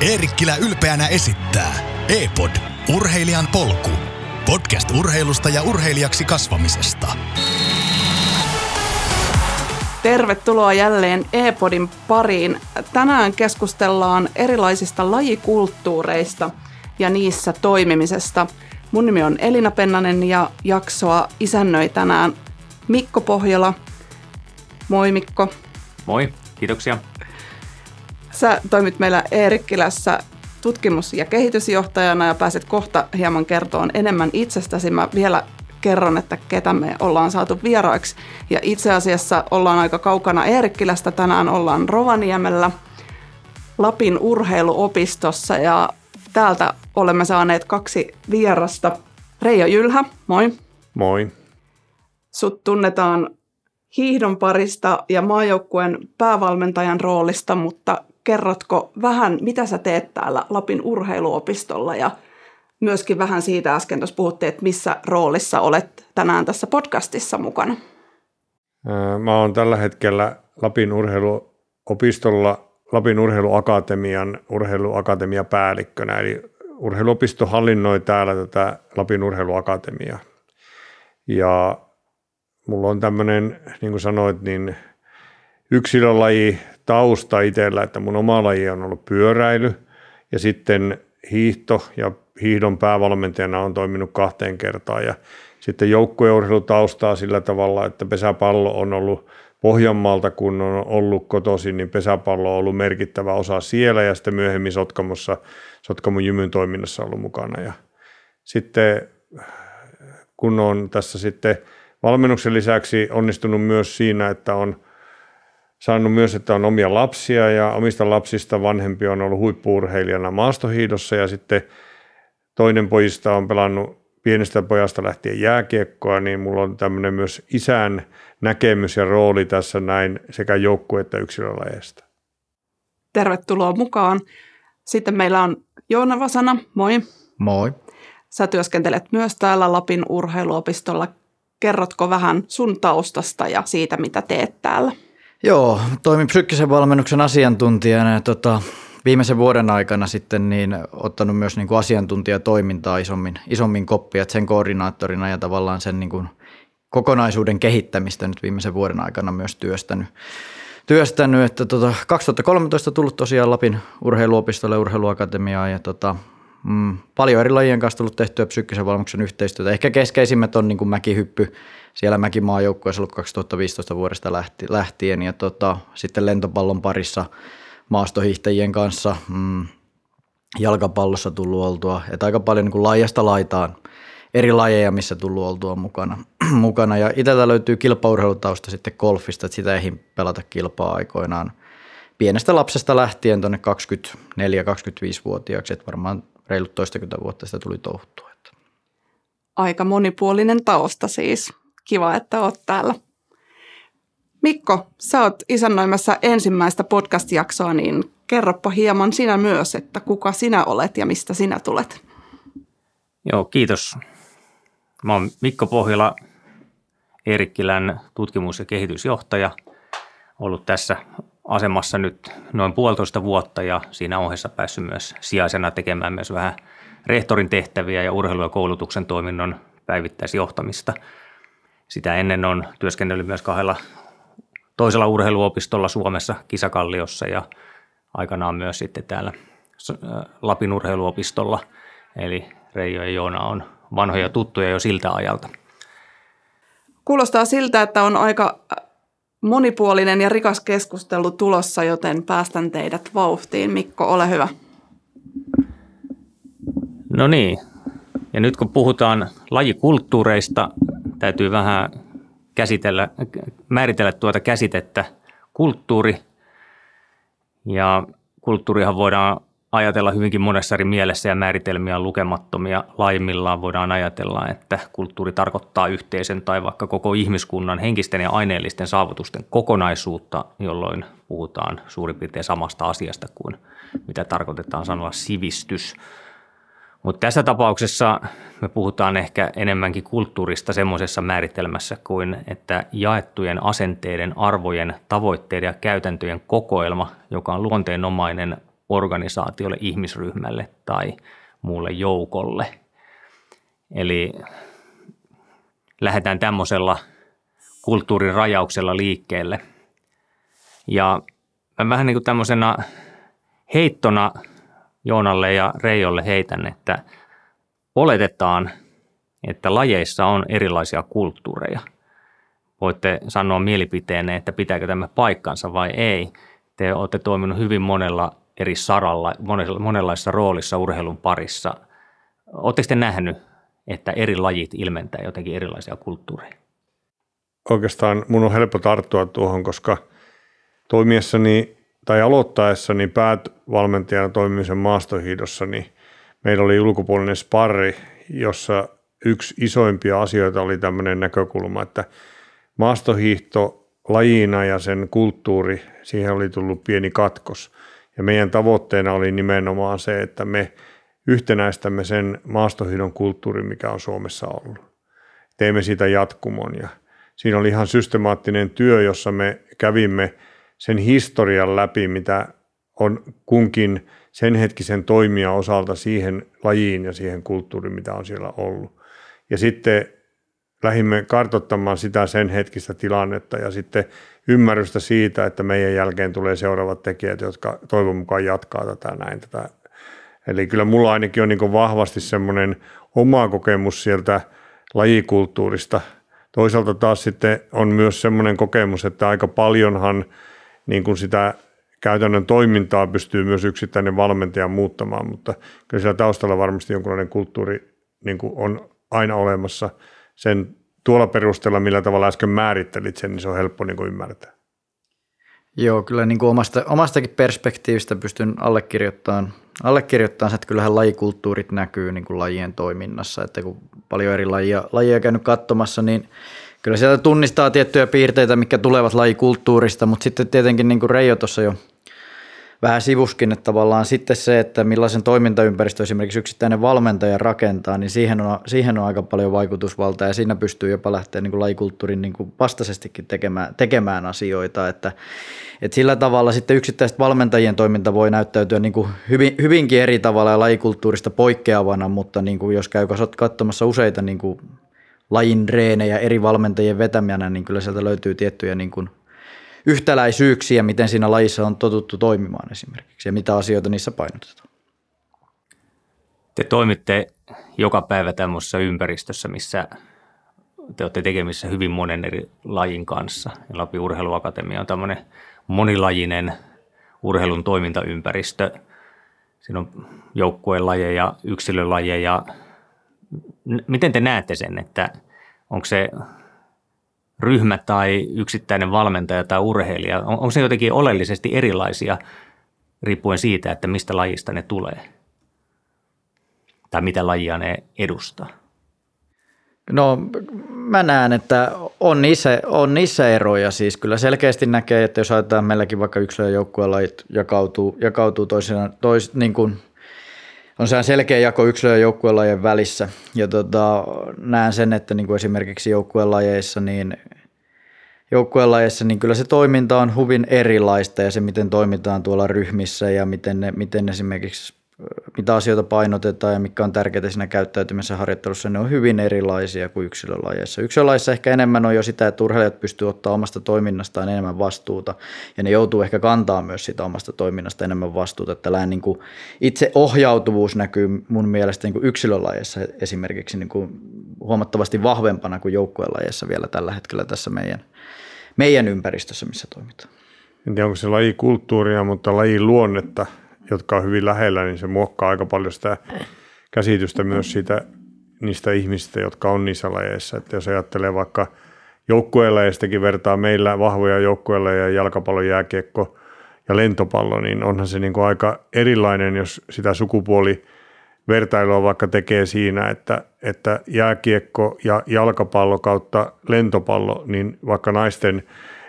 Eerikkilä ylpeänä esittää E-pod, urheilijan polku. Podcast urheilusta ja urheilijaksi kasvamisesta. Tervetuloa jälleen E-podin pariin. Tänään keskustellaan erilaisista lajikulttuureista ja niissä toimimisesta. Mun nimi on Elina Pennanen ja jaksoa isännöi tänään Mikko Pohjola. Moi Mikko. Moi, kiitoksia. Sä toimit meillä Eerikkilässä tutkimus- ja kehitysjohtajana ja pääset kohta hieman kertomaan enemmän itsestäsi. Mä vielä kerron, että ketä me ollaan saatu vieraiksi. Ja itse asiassa ollaan aika kaukana Eerikkilästä. Tänään ollaan Rovaniemellä Lapin urheiluopistossa ja täältä olemme saaneet kaksi vierasta. Reijo Jylhä, moi. Moi. Sut tunnetaan hiihdon parista ja maajoukkueen päävalmentajan roolista, mutta kerrotko vähän, mitä sä teet täällä Lapin urheiluopistolla ja myöskin vähän siitä äsken tuossa puhuttiin, että missä roolissa olet tänään tässä podcastissa mukana? Mä oon tällä hetkellä Lapin urheiluopistolla Lapin urheiluakatemian urheiluakatemiapäällikkönä, eli urheiluopisto hallinnoi täällä tätä Lapin urheiluakatemiaa. Ja mulla on tämmöinen, niin kuin sanoit, niin yksilölaji tausta itsellä, että mun oma laji on ollut pyöräily. Ja sitten hiihto ja hiihdon päävalmentajana on toiminut kahteen kertaan. Ja sitten joukkueurheilutaustaa sillä tavalla, että pesäpallo on ollut Pohjanmaalta, kun on ollut kotoisin, niin pesäpallo on ollut merkittävä osa siellä. Ja sitten myöhemmin Sotkamossa, Sotkamon jymyn toiminnassa ollut mukana. Ja sitten kun on tässä sitten valmennuksen lisäksi onnistunut myös siinä, että on – saanut myös, että on omia lapsia ja omista lapsista vanhempi on ollut huippuurheilijana maastohiidossa ja sitten toinen pojista on pelannut pienestä pojasta lähtien jääkiekkoa, niin mulla on tämmöinen myös isän näkemys ja rooli tässä näin sekä joukkue- että yksilölajeista. Tervetuloa mukaan. Sitten meillä on Joona Vasana, moi. Moi. Sä työskentelet myös täällä Lapin urheiluopistolla. Kerrotko vähän sun taustasta ja siitä, mitä teet täällä? Joo, toimin psyykkisen valmennuksen asiantuntijana ja tota, viimeisen vuoden aikana sitten niin ottanut myös niin kuin asiantuntijatoimintaa isommin, isommin koppia, sen koordinaattorina ja tavallaan sen niin kuin kokonaisuuden kehittämistä nyt viimeisen vuoden aikana myös työstänyt. työstänyt että tota, 2013 tullut tosiaan Lapin urheiluopistolle urheiluakatemiaan ja tota, mm, paljon eri lajien kanssa tullut tehtyä psyykkisen valmennuksen yhteistyötä. Ehkä keskeisimmät on niin kuin mäkihyppy, siellä Mäkimaajoukkueessa ollut 2015 vuodesta lähtien ja tota, sitten lentopallon parissa maastohiihtäjien kanssa mm, jalkapallossa tullut oltua, että aika paljon niin kuin laajasta laitaan eri lajeja, missä tullut oltua mukana. mukana. Ja itseltä löytyy kilpaurheilutausta sitten golfista, että sitä ei pelata kilpaa aikoinaan pienestä lapsesta lähtien tuonne 24-25-vuotiaaksi, että varmaan reilut toistakymmentä vuotta sitä tuli touhuttua. Aika monipuolinen tausta siis kiva, että oot täällä. Mikko, sä oot isännöimässä ensimmäistä podcast-jaksoa, niin kerropa hieman sinä myös, että kuka sinä olet ja mistä sinä tulet. Joo, kiitos. Mä oon Mikko Pohjola, Eerikkilän tutkimus- ja kehitysjohtaja. Ollut tässä asemassa nyt noin puolitoista vuotta ja siinä ohessa päässyt myös sijaisena tekemään myös vähän rehtorin tehtäviä ja urheilu- ja koulutuksen toiminnon päivittäisjohtamista – sitä ennen on työskennellyt myös kahdella toisella urheiluopistolla Suomessa, Kisakalliossa ja aikanaan myös sitten täällä Lapin urheiluopistolla. Eli Reijo ja Joona on vanhoja tuttuja jo siltä ajalta. Kuulostaa siltä, että on aika monipuolinen ja rikas keskustelu tulossa, joten päästän teidät vauhtiin. Mikko, ole hyvä. No niin, ja nyt kun puhutaan lajikulttuureista, täytyy vähän käsitellä, määritellä tuota käsitettä kulttuuri. Ja kulttuurihan voidaan ajatella hyvinkin monessa eri mielessä ja määritelmiä on lukemattomia. Laimmillaan voidaan ajatella, että kulttuuri tarkoittaa yhteisen tai vaikka koko ihmiskunnan henkisten ja aineellisten saavutusten kokonaisuutta, jolloin puhutaan suurin piirtein samasta asiasta kuin mitä tarkoitetaan sanoa sivistys – mutta tässä tapauksessa me puhutaan ehkä enemmänkin kulttuurista semmoisessa määritelmässä kuin, että jaettujen asenteiden, arvojen, tavoitteiden ja käytäntöjen kokoelma, joka on luonteenomainen organisaatiolle, ihmisryhmälle tai muulle joukolle. Eli lähdetään tämmöisellä kulttuurin rajauksella liikkeelle. Ja vähän niin kuin tämmöisenä heittona Joonalle ja Reijolle heitän, että oletetaan, että lajeissa on erilaisia kulttuureja. Voitte sanoa mielipiteenne, että pitääkö tämä paikkansa vai ei. Te olette toiminut hyvin monella eri saralla, monenlaisessa roolissa urheilun parissa. Oletteko te nähnyt, että eri lajit ilmentää jotenkin erilaisia kulttuureja? Oikeastaan mun on helppo tarttua tuohon, koska toimiessani tai aloittaessani päävalmentajana toimimisen maastohiidossa, niin meillä oli ulkopuolinen sparri, jossa yksi isoimpia asioita oli tämmöinen näkökulma, että maastohiihto lajina ja sen kulttuuri, siihen oli tullut pieni katkos. Ja meidän tavoitteena oli nimenomaan se, että me yhtenäistämme sen maastohiidon kulttuurin, mikä on Suomessa ollut. Teimme siitä jatkumon ja siinä oli ihan systemaattinen työ, jossa me kävimme sen historian läpi, mitä on kunkin sen hetkisen toimijan osalta siihen lajiin ja siihen kulttuuriin, mitä on siellä ollut. Ja sitten lähimme kartottamaan sitä sen hetkistä tilannetta ja sitten ymmärrystä siitä, että meidän jälkeen tulee seuraavat tekijät, jotka toivon mukaan jatkaa tätä näin. Tätä. Eli kyllä mulla ainakin on niin vahvasti semmoinen oma kokemus sieltä lajikulttuurista. Toisaalta taas sitten on myös semmoinen kokemus, että aika paljonhan niin kuin sitä käytännön toimintaa pystyy myös yksittäinen valmentaja muuttamaan, mutta kyllä siellä taustalla varmasti jonkinlainen kulttuuri niin kuin on aina olemassa. Sen tuolla perusteella, millä tavalla äsken määrittelit sen, niin se on helppo niin kuin ymmärtää. Joo, kyllä niin kuin omasta, omastakin perspektiivistä pystyn allekirjoittamaan, allekirjoittamaan että kyllähän lajikulttuurit näkyy niin kuin lajien toiminnassa, että kun paljon eri lajia, lajia käynyt katsomassa, niin kyllä sieltä tunnistaa tiettyjä piirteitä, mikä tulevat lajikulttuurista, mutta sitten tietenkin niin kuin Reijo tuossa jo vähän sivuskin, että tavallaan sitten se, että millaisen toimintaympäristö esimerkiksi yksittäinen valmentaja rakentaa, niin siihen on, siihen on aika paljon vaikutusvaltaa ja siinä pystyy jopa lähteä niin kuin lajikulttuurin niin kuin vastaisestikin tekemään, tekemään asioita, että, että sillä tavalla sitten yksittäiset valmentajien toiminta voi näyttäytyä niin kuin hyvin, hyvinkin eri tavalla ja lajikulttuurista poikkeavana, mutta niin kuin jos käy katsomassa useita niin kuin lajin reenejä eri valmentajien vetämänä, niin kyllä sieltä löytyy tiettyjä niin kuin yhtäläisyyksiä, miten siinä lajissa on totuttu toimimaan esimerkiksi ja mitä asioita niissä painotetaan. Te toimitte joka päivä tämmöisessä ympäristössä, missä te olette tekemissä hyvin monen eri lajin kanssa. Lapin urheiluakatemia on tämmöinen monilajinen urheilun toimintaympäristö. Siinä on joukkueen lajeja, yksilölajeja. Miten te näette sen, että onko se ryhmä tai yksittäinen valmentaja tai urheilija, on, onko se jotenkin oleellisesti erilaisia riippuen siitä, että mistä lajista ne tulee? Tai mitä lajia ne edustaa? No mä näen, että on niissä, on niissä eroja. Siis kyllä selkeästi näkee, että jos ajatellaan meilläkin vaikka yksilö- ja joukkuelajit jakautuu, jakautuu toisinaan, tois, niin kuin, on se selkeä jako yksilö- ja joukkuelajien välissä. Ja tota, näen sen, että niin kuin esimerkiksi joukkuelajeissa, niin joukkuelajeissa, niin kyllä se toiminta on hyvin erilaista ja se, miten toimitaan tuolla ryhmissä ja miten, ne, miten esimerkiksi mitä asioita painotetaan ja mikä on tärkeää siinä käyttäytymisessä harjoittelussa, ne on hyvin erilaisia kuin yksilölajeissa. Yksilölajeissa ehkä enemmän on jo sitä, että urheilijat pystyvät ottaa omasta toiminnastaan enemmän vastuuta ja ne joutuu ehkä kantaa myös sitä omasta toiminnasta enemmän vastuuta. Tällainen niin kuin itse ohjautuvuus näkyy mun mielestä niin kuin yksilölajeissa esimerkiksi niin kuin huomattavasti vahvempana kuin joukkuelajeissa vielä tällä hetkellä tässä meidän, meidän ympäristössä, missä toimitaan. En tiedä, onko se lajikulttuuria, mutta lajin luonnetta – jotka on hyvin lähellä, niin se muokkaa aika paljon sitä käsitystä myös siitä, niistä ihmisistä, jotka on niissä lajeissa. Että jos ajattelee vaikka joukkueelajeistakin vertaa meillä vahvoja joukkueelajeja, jalkapallo, jääkiekko ja lentopallo, niin onhan se niin kuin aika erilainen, jos sitä sukupuoli vertailua vaikka tekee siinä, että, että jääkiekko ja jalkapallo kautta lentopallo, niin vaikka naisten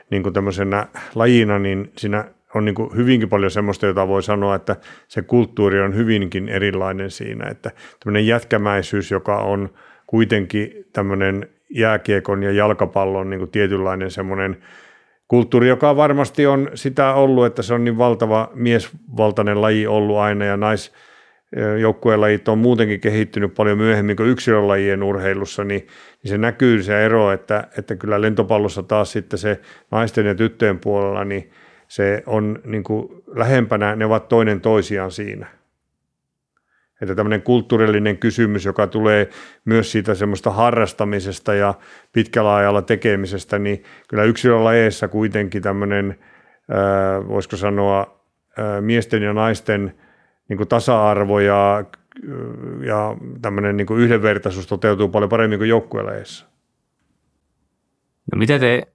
niin kuin tämmöisenä lajina, niin siinä on niin hyvinkin paljon semmoista, jota voi sanoa, että se kulttuuri on hyvinkin erilainen siinä, että tämmöinen jätkämäisyys, joka on kuitenkin tämmöinen jääkiekon ja jalkapallon niin kuin tietynlainen semmoinen kulttuuri, joka varmasti on sitä ollut, että se on niin valtava miesvaltainen laji ollut aina ja nais, joukkuelajit on muutenkin kehittynyt paljon myöhemmin kuin yksilölajien urheilussa, niin, niin se näkyy se ero, että, että kyllä lentopallossa taas sitten se naisten ja tyttöjen puolella, niin se on niin kuin lähempänä, ne ovat toinen toisiaan siinä. Että tämmöinen kulttuurillinen kysymys, joka tulee myös siitä semmoista harrastamisesta ja pitkällä ajalla tekemisestä, niin kyllä yksilölajeissa kuitenkin tämmöinen, voisiko sanoa, miesten ja naisten niin kuin tasa-arvo ja, ja tämmöinen niin kuin yhdenvertaisuus toteutuu paljon paremmin kuin joukkuelajeissa. No mitä te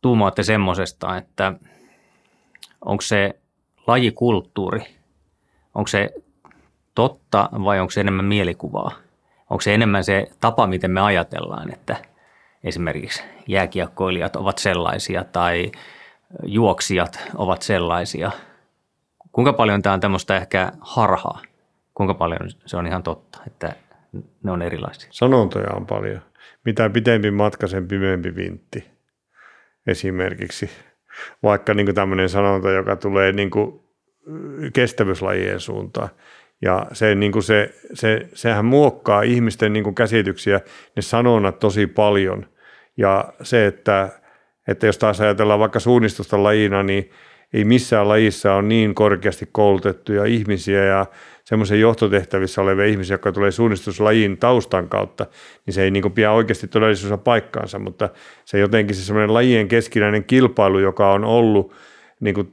tuumaatte semmoisesta, että onko se lajikulttuuri, onko se totta vai onko se enemmän mielikuvaa? Onko se enemmän se tapa, miten me ajatellaan, että esimerkiksi jääkiekkoilijat ovat sellaisia tai juoksijat ovat sellaisia? Kuinka paljon tämä on tämmöistä ehkä harhaa? Kuinka paljon se on ihan totta, että ne on erilaisia? Sanontoja on paljon. Mitä pitempi matka, sen pimeämpi vintti esimerkiksi. Vaikka niin tämmöinen sanonta, joka tulee niin kestävyyslajien suuntaan. Ja se, niin kuin se, se, sehän muokkaa ihmisten niin kuin käsityksiä, ne sanonnat tosi paljon. Ja se, että, että jos taas ajatellaan vaikka suunnistusta lajina, niin ei missään lajissa ole niin korkeasti koulutettuja ihmisiä ja semmoisen johtotehtävissä olevia ihmisiä, jotka tulee suunnistuslajin taustan kautta, niin se ei niin pidä oikeasti todellisuudessa paikkaansa, mutta se jotenkin se semmoinen lajien keskinäinen kilpailu, joka on ollut niin kuin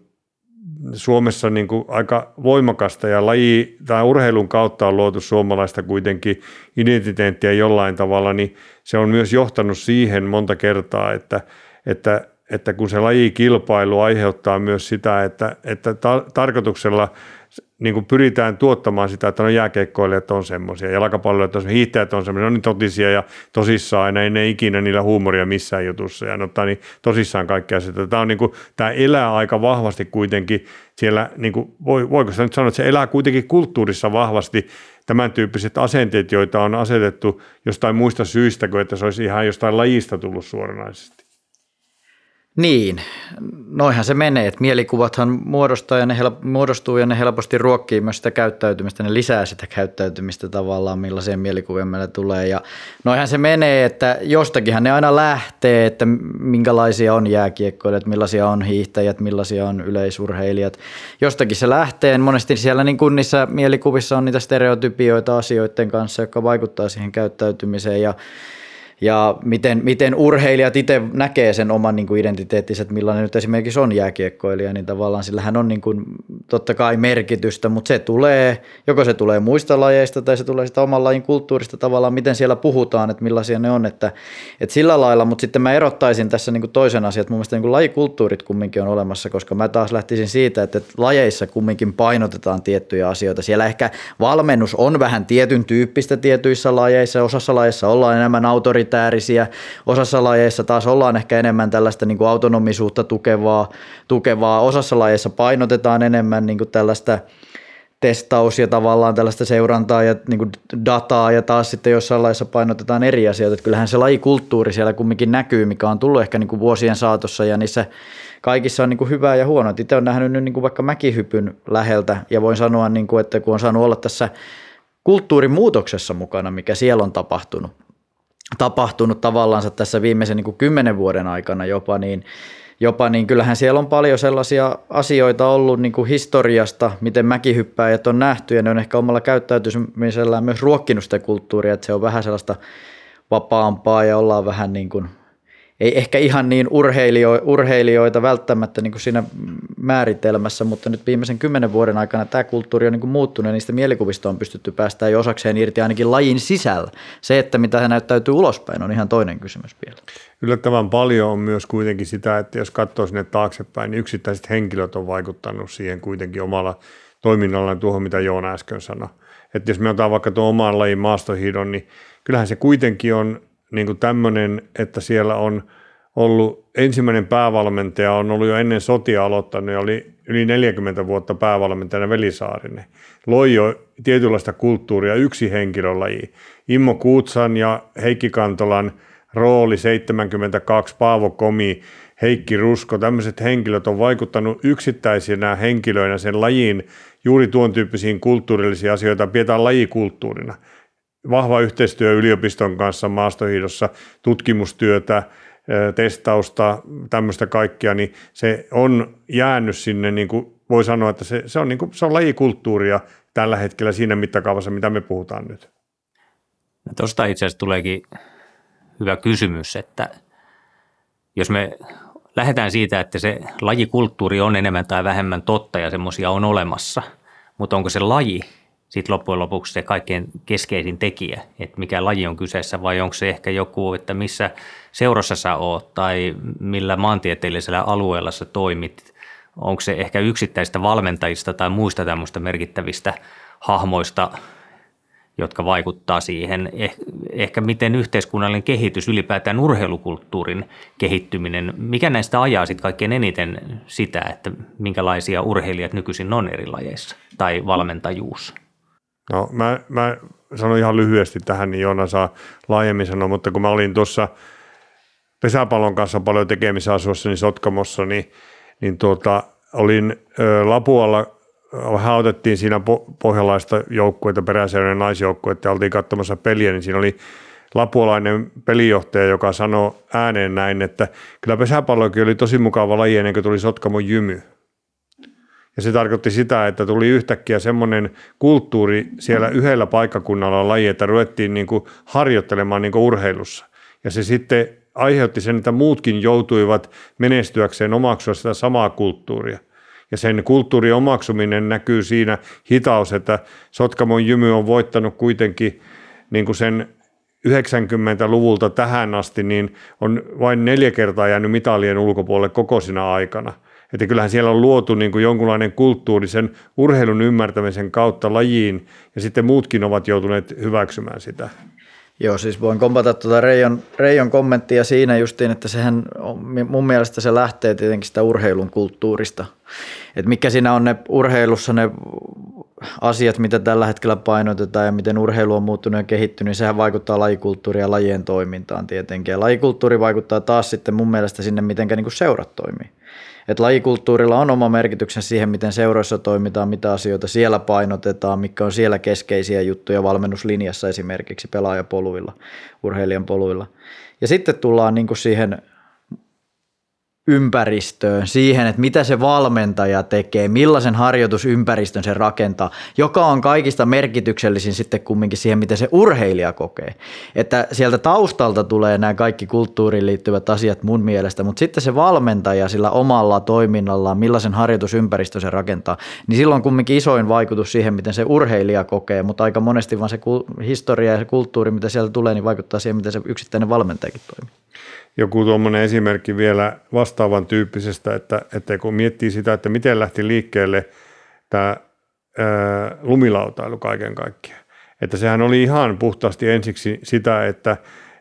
Suomessa niin kuin aika voimakasta ja laji tai urheilun kautta on luotu suomalaista kuitenkin identiteettiä jollain tavalla, niin se on myös johtanut siihen monta kertaa, että, että, että kun se lajikilpailu aiheuttaa myös sitä, että, että ta- tarkoituksella niin kuin pyritään tuottamaan sitä, että no jääkeikkoilijat on semmoisia, jalkapalloilijat on hiihtäjät on semmoisia, on niin totisia ja tosissaan, ei ne ikinä niillä huumoria missään jutussa, ja ottaa niin tosissaan kaikkea sitä. Tämä, on niin kuin, tämä elää aika vahvasti kuitenkin siellä, niin kuin, voiko sitä nyt sanoa, että se elää kuitenkin kulttuurissa vahvasti, tämän tyyppiset asenteet, joita on asetettu jostain muista syistä kuin että se olisi ihan jostain lajista tullut suoranaisesti. Niin, noihan se menee, että mielikuvathan muodostaa ja ne help- muodostuu ja ne helposti ruokkii myös sitä käyttäytymistä, ne lisää sitä käyttäytymistä tavallaan, millaisia mielikuvia meillä tulee. Ja noihan se menee, että jostakinhan ne aina lähtee, että minkälaisia on jääkiekkoilijat, millaisia on hiihtäjät, millaisia on yleisurheilijat. Jostakin se lähtee, monesti siellä niin kuin niissä mielikuvissa on niitä stereotypioita asioiden kanssa, jotka vaikuttaa siihen käyttäytymiseen. Ja ja miten, miten urheilijat itse näkee sen oman niin kuin identiteettinsä, että millainen nyt esimerkiksi on jääkiekkoilija, niin tavallaan sillähän on niin kuin, totta kai merkitystä, mutta se tulee, joko se tulee muista lajeista tai se tulee sitä oman lajin kulttuurista tavallaan, miten siellä puhutaan, että millaisia ne on, että, että sillä lailla, mutta sitten mä erottaisin tässä niin kuin toisen asian, että mun mielestä niin kuin lajikulttuurit kumminkin on olemassa, koska mä taas lähtisin siitä, että lajeissa kumminkin painotetaan tiettyjä asioita. Siellä ehkä valmennus on vähän tietyn tyyppistä tietyissä lajeissa, osassa lajeissa ollaan enemmän autori autoritäärisiä. Osassa lajeissa taas ollaan ehkä enemmän tällaista niin kuin autonomisuutta tukevaa, tukevaa. Osassa lajeissa painotetaan enemmän niin kuin tällaista testaus ja tavallaan tällaista seurantaa ja niin kuin dataa ja taas sitten jossain laissa painotetaan eri asioita. Että kyllähän se lajikulttuuri siellä kumminkin näkyy, mikä on tullut ehkä niin kuin vuosien saatossa ja niissä kaikissa on niin kuin hyvää ja huonoa. Itse olen nähnyt nyt niin kuin vaikka mäkihypyn läheltä ja voin sanoa, niin kuin, että kun on saanut olla tässä kulttuurimuutoksessa mukana, mikä siellä on tapahtunut, tapahtunut tavallaan tässä viimeisen niin kymmenen vuoden aikana jopa, niin jopa, niin kyllähän siellä on paljon sellaisia asioita ollut niin kuin historiasta, miten mäkihyppääjät on nähty, ja ne on ehkä omalla käyttäytymisellään myös ruokkinut sitä kulttuuria, että se on vähän sellaista vapaampaa ja ollaan vähän niin kuin ei ehkä ihan niin urheilio, urheilijoita välttämättä niin kuin siinä määritelmässä, mutta nyt viimeisen kymmenen vuoden aikana tämä kulttuuri on niin kuin muuttunut ja niistä mielikuvista on pystytty päästään jo osakseen irti ainakin lajin sisällä. Se, että mitä se näyttäytyy ulospäin, on ihan toinen kysymys vielä. Yllättävän paljon on myös kuitenkin sitä, että jos katsoo sinne taaksepäin, niin yksittäiset henkilöt on vaikuttanut siihen kuitenkin omalla toiminnallaan tuohon, mitä Joona äsken sanoi. Että jos me otetaan vaikka tuon oman lajin maastohidon, niin kyllähän se kuitenkin on niin tämmöinen, että siellä on ollut ensimmäinen päävalmentaja, on ollut jo ennen sotia aloittanut ja oli yli 40 vuotta päävalmentajana Velisaarinen. Loi jo tietynlaista kulttuuria yksi henkilölaji. Immo Kuutsan ja Heikki Kantolan rooli 72, Paavo Komi, Heikki Rusko, tämmöiset henkilöt on vaikuttanut yksittäisinä henkilöinä sen lajin juuri tuon tyyppisiin kulttuurillisiin asioita pidetään lajikulttuurina. Vahva yhteistyö yliopiston kanssa maastohiidossa, tutkimustyötä, testausta, tämmöistä kaikkia, niin se on jäänyt sinne, niin kuin voi sanoa, että se, se, on, niin kuin, se on lajikulttuuria tällä hetkellä siinä mittakaavassa, mitä me puhutaan nyt. No Tuosta itse asiassa tuleekin hyvä kysymys, että jos me lähdetään siitä, että se lajikulttuuri on enemmän tai vähemmän totta ja semmoisia on olemassa, mutta onko se laji sitten loppujen lopuksi se kaikkein keskeisin tekijä, että mikä laji on kyseessä vai onko se ehkä joku, että missä seurassa sä oot tai millä maantieteellisellä alueella sä toimit. Onko se ehkä yksittäistä valmentajista tai muista tämmöistä merkittävistä hahmoista, jotka vaikuttaa siihen. Eh, ehkä miten yhteiskunnallinen kehitys, ylipäätään urheilukulttuurin kehittyminen, mikä näistä ajaa sitten kaikkein eniten sitä, että minkälaisia urheilijat nykyisin on eri lajeissa tai valmentajuus? No mä, mä sanon ihan lyhyesti tähän, niin Joona saa laajemmin sanoa, mutta kun mä olin tuossa pesäpallon kanssa paljon tekemisissä asuessa niin Sotkamossa, niin, niin tuota, olin ö, Lapualla, vähän otettiin siinä po- pohjalaista joukkueita, peräseudullinen naisjoukkueita ja oltiin katsomassa peliä, niin siinä oli lapuolainen pelijohtaja, joka sanoi ääneen näin, että kyllä pesäpallokin oli tosi mukava laji ennen kuin tuli Sotkamon jymy. Ja se tarkoitti sitä, että tuli yhtäkkiä semmoinen kulttuuri siellä yhdellä paikkakunnalla laji, että ruvettiin niin kuin harjoittelemaan niin kuin urheilussa. Ja se sitten aiheutti sen, että muutkin joutuivat menestyäkseen omaksua sitä samaa kulttuuria. Ja sen kulttuurin omaksuminen näkyy siinä hitaus, että Sotkamon jymy on voittanut kuitenkin niin kuin sen 90-luvulta tähän asti, niin on vain neljä kertaa jäänyt mitalien ulkopuolelle koko siinä aikana – että kyllähän siellä on luotu niin kuin jonkunlainen kulttuuri sen urheilun ymmärtämisen kautta lajiin, ja sitten muutkin ovat joutuneet hyväksymään sitä. Joo, siis voin kompata tuota Reijon, Reijon kommenttia siinä justiin, että sehän mun mielestä se lähtee tietenkin sitä urheilun kulttuurista. Että mikä siinä on ne urheilussa ne asiat, mitä tällä hetkellä painotetaan ja miten urheilu on muuttunut ja kehittynyt, niin sehän vaikuttaa lajikulttuuriin ja lajien toimintaan tietenkin. Ja lajikulttuuri vaikuttaa taas sitten mun mielestä sinne, miten niin seurat toimii. Että lajikulttuurilla on oma merkityksen siihen, miten seuroissa toimitaan, mitä asioita siellä painotetaan, mikä on siellä keskeisiä juttuja valmennuslinjassa esimerkiksi pelaajapoluilla, urheilijan poluilla. Ja sitten tullaan niin kuin siihen ympäristöön, siihen, että mitä se valmentaja tekee, millaisen harjoitusympäristön se rakentaa, joka on kaikista merkityksellisin sitten kumminkin siihen, miten se urheilija kokee. Että sieltä taustalta tulee nämä kaikki kulttuuriin liittyvät asiat mun mielestä, mutta sitten se valmentaja sillä omalla toiminnallaan, millaisen harjoitusympäristön se rakentaa, niin silloin kumminkin isoin vaikutus siihen, miten se urheilija kokee, mutta aika monesti vaan se historia ja se kulttuuri, mitä sieltä tulee, niin vaikuttaa siihen, miten se yksittäinen valmentajakin toimii joku tuommoinen esimerkki vielä vastaavan tyyppisestä, että, että kun miettii sitä, että miten lähti liikkeelle tämä lumilautailu kaiken kaikkiaan. Että sehän oli ihan puhtaasti ensiksi sitä, että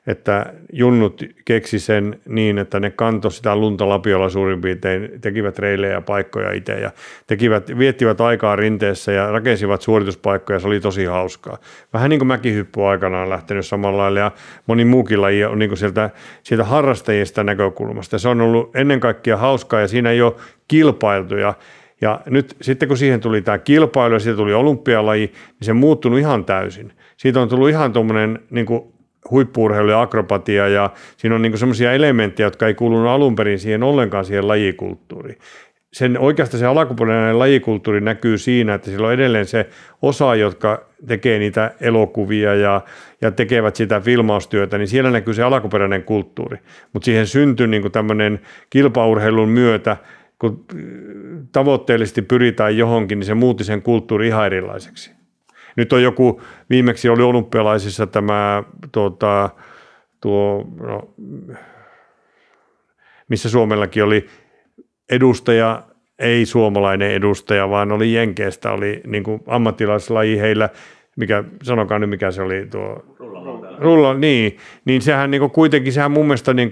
että junnut keksi sen niin, että ne kantoi sitä lunta lapiolla suurin piirtein, tekivät reilejä ja paikkoja itse ja tekivät, viettivät aikaa rinteessä ja rakensivat suorituspaikkoja, se oli tosi hauskaa. Vähän niin kuin mäkihyppy aikanaan lähtenyt samalla lailla ja moni muukin laji on niin kuin sieltä, sieltä harrastajista näkökulmasta. Se on ollut ennen kaikkea hauskaa ja siinä ei ole kilpailtuja. Ja nyt sitten kun siihen tuli tämä kilpailu ja siitä tuli olympialaji, niin se muuttunut ihan täysin. Siitä on tullut ihan tuommoinen niin huippuurheilu ja akrobatia ja siinä on niin semmoisia elementtejä, jotka ei kuulunut alun perin siihen ollenkaan siihen lajikulttuuriin. Sen oikeastaan se alkuperäinen lajikulttuuri näkyy siinä, että sillä on edelleen se osa, jotka tekee niitä elokuvia ja, ja tekevät sitä filmaustyötä, niin siellä näkyy se alkuperäinen kulttuuri. Mutta siihen syntyi niin tämmöinen kilpaurheilun myötä, kun tavoitteellisesti pyritään johonkin, niin se muutti sen kulttuuri ihan erilaiseksi. Nyt on joku, viimeksi oli olympialaisissa tämä tuota, tuo, no, missä Suomellakin oli edustaja, ei suomalainen edustaja, vaan oli Jenkeestä, oli niin ammattilaislaji heillä, mikä, sanokaa nyt mikä se oli tuo. Rulla, niin, niin sehän niin kuitenkin, sehän mun mielestä niin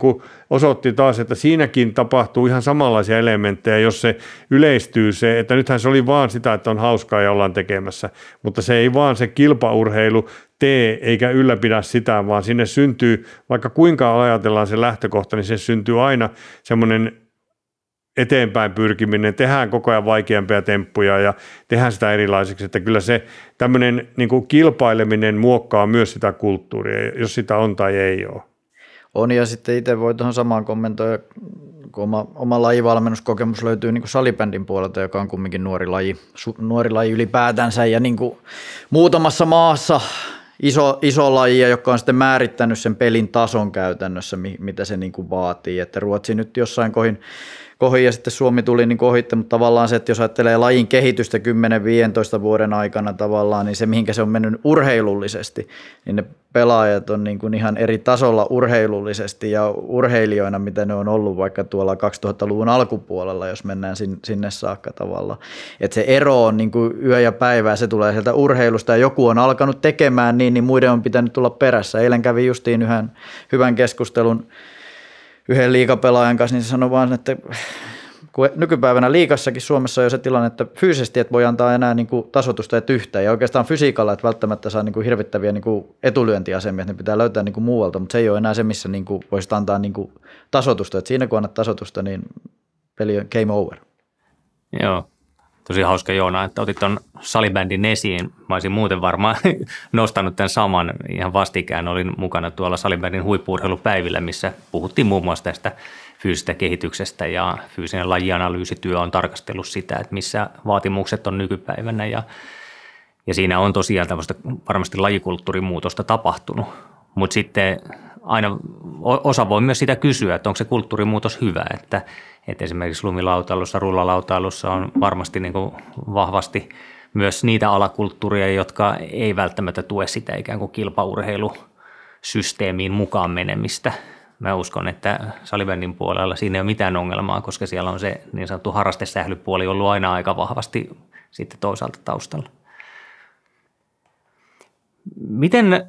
osoitti taas, että siinäkin tapahtuu ihan samanlaisia elementtejä, jos se yleistyy se, että nythän se oli vaan sitä, että on hauskaa ja ollaan tekemässä, mutta se ei vaan se kilpaurheilu tee eikä ylläpidä sitä, vaan sinne syntyy, vaikka kuinka ajatellaan se lähtökohta, niin se syntyy aina semmoinen eteenpäin pyrkiminen, tehdään koko ajan vaikeampia temppuja ja tehdään sitä erilaiseksi, että kyllä se tämmöinen niin kuin kilpaileminen muokkaa myös sitä kulttuuria, jos sitä on tai ei ole. On ja sitten itse voi tuohon samaan kommentoida, kun oma, oma lajivalmennuskokemus löytyy niin salibändin puolelta, joka on kumminkin nuori laji, su, nuori laji ylipäätänsä ja niin kuin muutamassa maassa iso, iso laji, joka on sitten määrittänyt sen pelin tason käytännössä, mitä se niin kuin vaatii. Että Ruotsi nyt jossain kohin kohi ja sitten Suomi tuli niin ohitte, mutta tavallaan se, että jos ajattelee lajin kehitystä 10-15 vuoden aikana tavallaan, niin se mihinkä se on mennyt urheilullisesti, niin ne pelaajat on niin kuin ihan eri tasolla urheilullisesti ja urheilijoina, mitä ne on ollut vaikka tuolla 2000-luvun alkupuolella, jos mennään sinne saakka tavallaan. Että se ero on niin kuin yö ja päivää, se tulee sieltä urheilusta ja joku on alkanut tekemään niin, niin muiden on pitänyt tulla perässä. Eilen kävi justiin yhden hyvän keskustelun yhden liikapelaajan kanssa, niin se sanoi vaan, että kun nykypäivänä liikassakin Suomessa on jo se tilanne, että fyysisesti et voi antaa enää niin kuin tasotusta et yhtä. Ja oikeastaan fysiikalla, että välttämättä saa niin kuin hirvittäviä niin kuin etulyöntiasemia, että ne pitää löytää niin kuin muualta, mutta se ei ole enää se, missä niin kuin voisi antaa niin kuin tasotusta. Et siinä kun annat tasotusta, niin peli on game over. Joo, tosi hauska Joona, että otit tuon salibändin esiin. Mä olisin muuten varmaan nostanut tämän saman ihan vastikään. Olin mukana tuolla salibändin huippuurheilupäivillä, missä puhuttiin muun muassa tästä fyysisestä kehityksestä ja fyysinen lajianalyysityö on tarkastellut sitä, että missä vaatimukset on nykypäivänä ja, ja siinä on tosiaan tämmöistä varmasti lajikulttuurimuutosta tapahtunut. Mutta sitten aina osa voi myös sitä kysyä, että onko se kulttuurimuutos hyvä, että, että esimerkiksi lumilautailussa, rullalautailussa on varmasti niin kuin vahvasti myös niitä alakulttuuria, jotka ei välttämättä tue sitä ikään kuin kilpaurheilusysteemiin mukaan menemistä. Mä uskon, että salibändin puolella siinä ei ole mitään ongelmaa, koska siellä on se niin sanottu harrastesählypuoli ollut aina aika vahvasti sitten toisaalta taustalla. Miten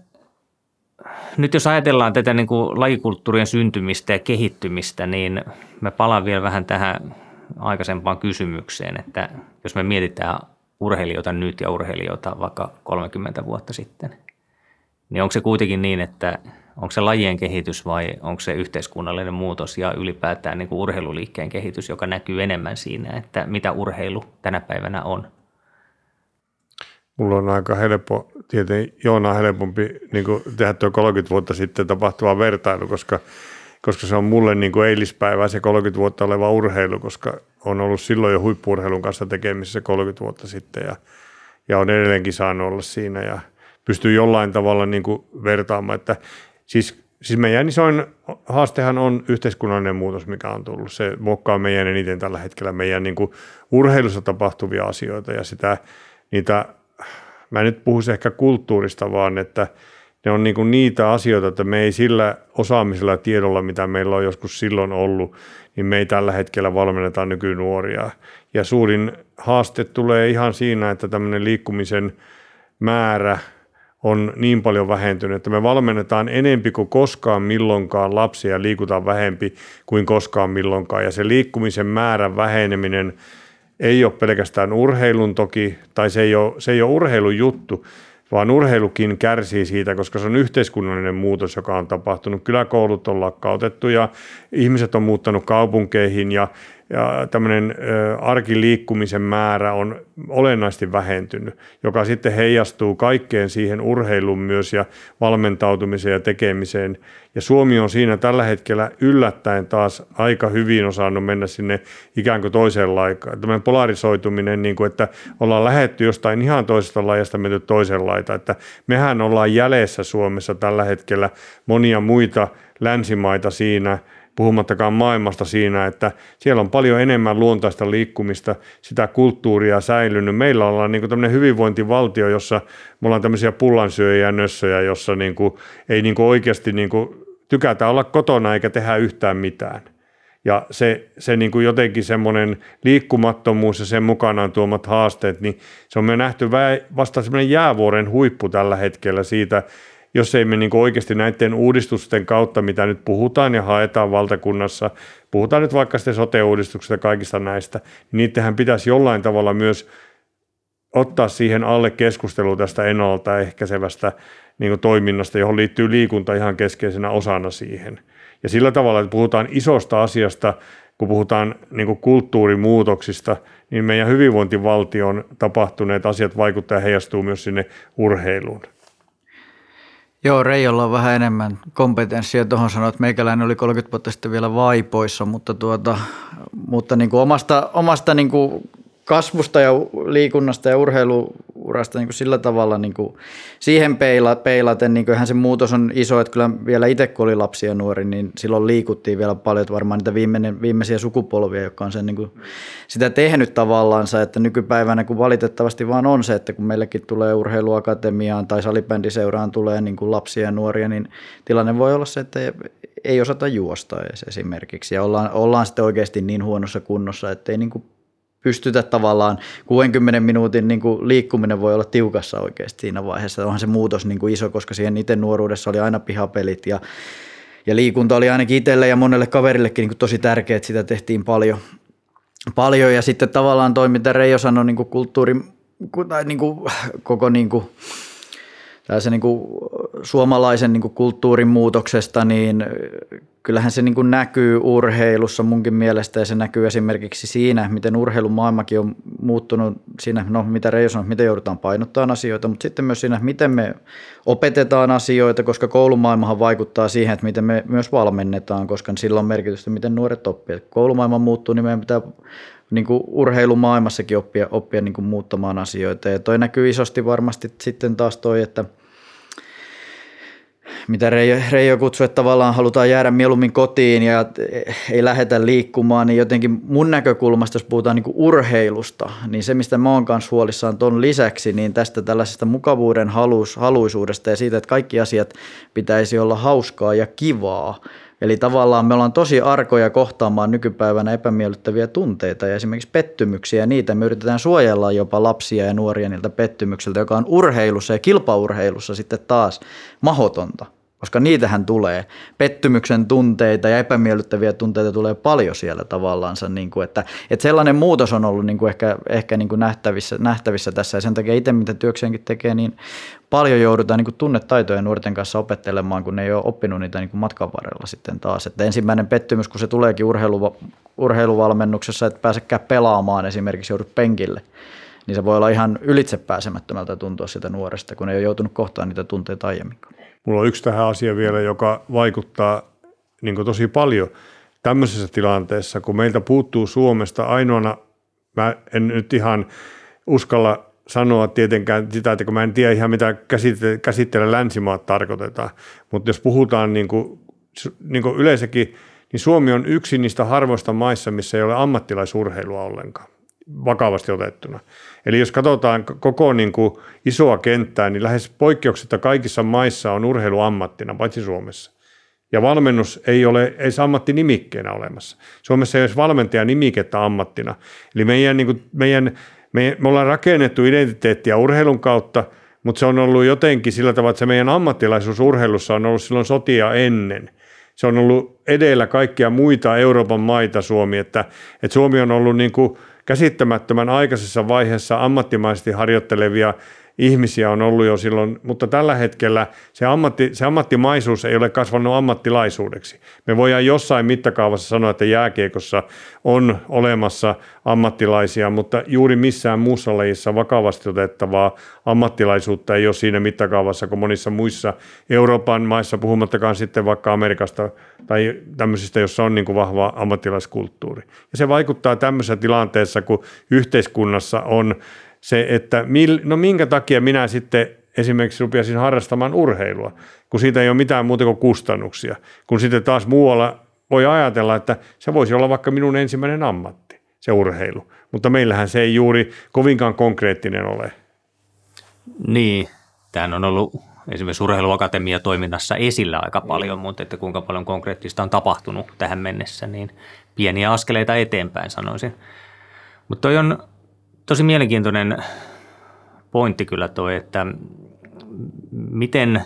nyt jos ajatellaan tätä niin kuin lajikulttuurien syntymistä ja kehittymistä, niin mä palaan vielä vähän tähän aikaisempaan kysymykseen, että jos me mietitään urheilijoita nyt ja urheilijoita vaikka 30 vuotta sitten, niin onko se kuitenkin niin, että onko se lajien kehitys vai onko se yhteiskunnallinen muutos ja ylipäätään niin kuin urheiluliikkeen kehitys, joka näkyy enemmän siinä, että mitä urheilu tänä päivänä on? Mulla on aika helppo, tietenkin Joona helpompi niin tehdä tuo 30 vuotta sitten tapahtuva vertailu, koska, koska se on mulle niin kuin eilispäivää se 30 vuotta oleva urheilu, koska on ollut silloin jo huippuurheilun kanssa tekemisissä 30 vuotta sitten ja, ja on edelleenkin saanut olla siinä ja pystyy jollain tavalla niin kuin vertaamaan, että siis, siis meidän isoin haastehan on yhteiskunnallinen muutos, mikä on tullut. Se muokkaa meidän eniten tällä hetkellä meidän niin kuin urheilussa tapahtuvia asioita ja sitä, niitä mä en nyt puhuisi ehkä kulttuurista, vaan että ne on niin niitä asioita, että me ei sillä osaamisella tiedolla, mitä meillä on joskus silloin ollut, niin me ei tällä hetkellä valmenneta nykynuoria. Ja suurin haaste tulee ihan siinä, että tämmöinen liikkumisen määrä on niin paljon vähentynyt, että me valmennetaan enempi kuin koskaan milloinkaan lapsia ja liikutaan vähempi kuin koskaan milloinkaan. Ja se liikkumisen määrän väheneminen – ei ole pelkästään urheilun toki, tai se ei ole, se ei ole urheilun juttu, vaan urheilukin kärsii siitä, koska se on yhteiskunnallinen muutos, joka on tapahtunut. Kyläkoulut on lakkautettu ja ihmiset on muuttanut kaupunkeihin ja ja tämmöinen arkiliikkumisen määrä on olennaisesti vähentynyt, joka sitten heijastuu kaikkeen siihen urheiluun myös ja valmentautumiseen ja tekemiseen. Ja Suomi on siinä tällä hetkellä yllättäen taas aika hyvin osannut mennä sinne ikään kuin toiseen laikaan. Tämmöinen polarisoituminen, niin kuin, että ollaan lähetty jostain ihan toisesta lajasta menty toiseen laita. Että mehän ollaan jäljessä Suomessa tällä hetkellä monia muita länsimaita siinä – puhumattakaan maailmasta siinä, että siellä on paljon enemmän luontaista liikkumista, sitä kulttuuria säilynyt. Meillä ollaan niin tämmöinen hyvinvointivaltio, jossa me ollaan tämmöisiä pullansyöjiä nössöjä, jossa niin kuin, ei niin kuin oikeasti niin kuin, tykätä olla kotona eikä tehdä yhtään mitään. Ja se, se niin kuin jotenkin semmoinen liikkumattomuus ja sen mukanaan tuomat haasteet, niin se on me nähty vasta semmoinen jäävuoren huippu tällä hetkellä siitä, jos ei me niin oikeasti näiden uudistusten kautta, mitä nyt puhutaan ja haetaan valtakunnassa, puhutaan nyt vaikka sitten sote-uudistuksesta kaikista näistä, niin niitähän pitäisi jollain tavalla myös ottaa siihen alle keskustelu tästä ennaltaehkäisevästä niin toiminnasta, johon liittyy liikunta ihan keskeisenä osana siihen. Ja sillä tavalla, että puhutaan isosta asiasta, kun puhutaan niin kulttuurimuutoksista, niin meidän hyvinvointivaltion tapahtuneet asiat vaikuttaa ja heijastuu myös sinne urheiluun. Joo, Reijolla on vähän enemmän kompetenssia. Tuohon sanoa, että meikäläinen oli 30 vuotta sitten vielä vaipoissa, mutta, tuota, mutta niin kuin omasta, omasta niin kuin kasvusta ja liikunnasta ja urheiluurasta niin kuin sillä tavalla niin kuin siihen peila, peilaten, niin kyllähän se muutos on iso, että kyllä vielä itse kun oli lapsi ja nuori, niin silloin liikuttiin vielä paljon, että varmaan niitä viimeinen, viimeisiä sukupolvia, jotka on sen niin kuin sitä tehnyt tavallaansa, että nykypäivänä kun valitettavasti vaan on se, että kun meillekin tulee urheiluakatemiaan tai salibändiseuraan tulee niin kuin lapsia ja nuoria, niin tilanne voi olla se, että ei osata juosta edes esimerkiksi ja ollaan, ollaan sitten oikeasti niin huonossa kunnossa, että ei niin kuin pystytä tavallaan 60 minuutin niin kuin liikkuminen voi olla tiukassa oikeasti siinä vaiheessa. Onhan se muutos niin kuin iso, koska siihen itse nuoruudessa oli aina pihapelit ja, ja liikunta oli ainakin itselle ja monelle kaverillekin niin kuin tosi tärkeää, että sitä tehtiin paljon. paljon. Ja sitten tavallaan toi, mitä Reijo sanoi niin kuin kulttuuri, tai niin kuin, koko niin kuin, tällaisen niin kuin suomalaisen niin kuin kulttuurin muutoksesta, niin kyllähän se niin näkyy urheilussa munkin mielestä ja se näkyy esimerkiksi siinä, miten urheilumaailmakin on muuttunut siinä, no mitä Reijo sanoi, miten joudutaan painottamaan asioita, mutta sitten myös siinä, miten me opetetaan asioita, koska koulumaailmahan vaikuttaa siihen, että miten me myös valmennetaan, koska sillä on merkitystä, miten nuoret oppii. Koulumaailma muuttuu, niin meidän pitää niin kuin urheilumaailmassakin oppia, oppia niin kuin muuttamaan asioita. Ja toi näkyy isosti varmasti sitten taas toi, että mitä Reijo, Reijo kutsui, että tavallaan halutaan jäädä mieluummin kotiin ja ei lähdetä liikkumaan, niin jotenkin mun näkökulmasta, jos puhutaan niin urheilusta, niin se, mistä mä oon kanssa huolissaan ton lisäksi, niin tästä tällaisesta mukavuuden halus, haluisuudesta ja siitä, että kaikki asiat pitäisi olla hauskaa ja kivaa, Eli tavallaan me ollaan tosi arkoja kohtaamaan nykypäivänä epämiellyttäviä tunteita ja esimerkiksi pettymyksiä. Ja niitä me yritetään suojella jopa lapsia ja nuoria niiltä pettymyksiltä, joka on urheilussa ja kilpaurheilussa sitten taas mahotonta koska niitähän tulee. Pettymyksen tunteita ja epämiellyttäviä tunteita tulee paljon siellä tavallaan. Niin kuin, että, että sellainen muutos on ollut niin kuin ehkä, ehkä niin kuin nähtävissä, nähtävissä tässä ja sen takia itse mitä työkseenkin tekee, niin paljon joudutaan niin kuin tunnetaitoja nuorten kanssa opettelemaan, kun ne ei ole oppinut niitä niin kuin matkan varrella sitten taas. Että ensimmäinen pettymys, kun se tuleekin urheilu, urheiluvalmennuksessa, että pääsekään pelaamaan esimerkiksi joudut penkille, niin se voi olla ihan ylitsepääsemättömältä tuntua sitä nuoresta, kun ei ole joutunut kohtaan niitä tunteita aiemmin. Mulla on yksi tähän asia vielä, joka vaikuttaa niin tosi paljon tämmöisessä tilanteessa, kun meiltä puuttuu Suomesta ainoana, mä en nyt ihan uskalla sanoa tietenkään sitä, että kun mä en tiedä ihan mitä käsitteellä länsimaat tarkoitetaan, mutta jos puhutaan niin kuin, niin kuin yleensäkin, niin Suomi on yksi niistä harvoista maissa, missä ei ole ammattilaisurheilua ollenkaan vakavasti otettuna. Eli jos katsotaan koko niin kuin isoa kenttää, niin lähes poikkeuksetta kaikissa maissa on urheilu ammattina, paitsi Suomessa. Ja valmennus ei ole edes ammattinimikkeenä olemassa. Suomessa ei ole edes valmentajanimikettä ammattina. Eli meidän, niin kuin, meidän, me, me ollaan rakennettu identiteettiä urheilun kautta, mutta se on ollut jotenkin sillä tavalla, että se meidän ammattilaisuus urheilussa on ollut silloin sotia ennen. Se on ollut edellä kaikkia muita Euroopan maita Suomi, että, että Suomi on ollut niin kuin – käsittämättömän aikaisessa vaiheessa ammattimaisesti harjoittelevia ihmisiä on ollut jo silloin, mutta tällä hetkellä se, ammatti, se ammattimaisuus ei ole kasvanut ammattilaisuudeksi. Me voidaan jossain mittakaavassa sanoa, että jääkiekossa on olemassa ammattilaisia, mutta juuri missään muussa lajissa vakavasti otettavaa ammattilaisuutta ei ole siinä mittakaavassa kuin monissa muissa Euroopan maissa, puhumattakaan sitten vaikka Amerikasta tai tämmöisistä, jossa on niin kuin vahva ammattilaiskulttuuri. Ja se vaikuttaa tämmöisessä tilanteessa, kun yhteiskunnassa on se, että mil, no minkä takia minä sitten esimerkiksi rupesin harrastamaan urheilua, kun siitä ei ole mitään muuta kuin kustannuksia. Kun sitten taas muualla voi ajatella, että se voisi olla vaikka minun ensimmäinen ammatti, se urheilu. Mutta meillähän se ei juuri kovinkaan konkreettinen ole. Niin, tämähän on ollut esimerkiksi urheiluakatemia toiminnassa esillä aika paljon, mutta että kuinka paljon konkreettista on tapahtunut tähän mennessä, niin pieniä askeleita eteenpäin sanoisin. Mutta toi on tosi mielenkiintoinen pointti kyllä toi, että miten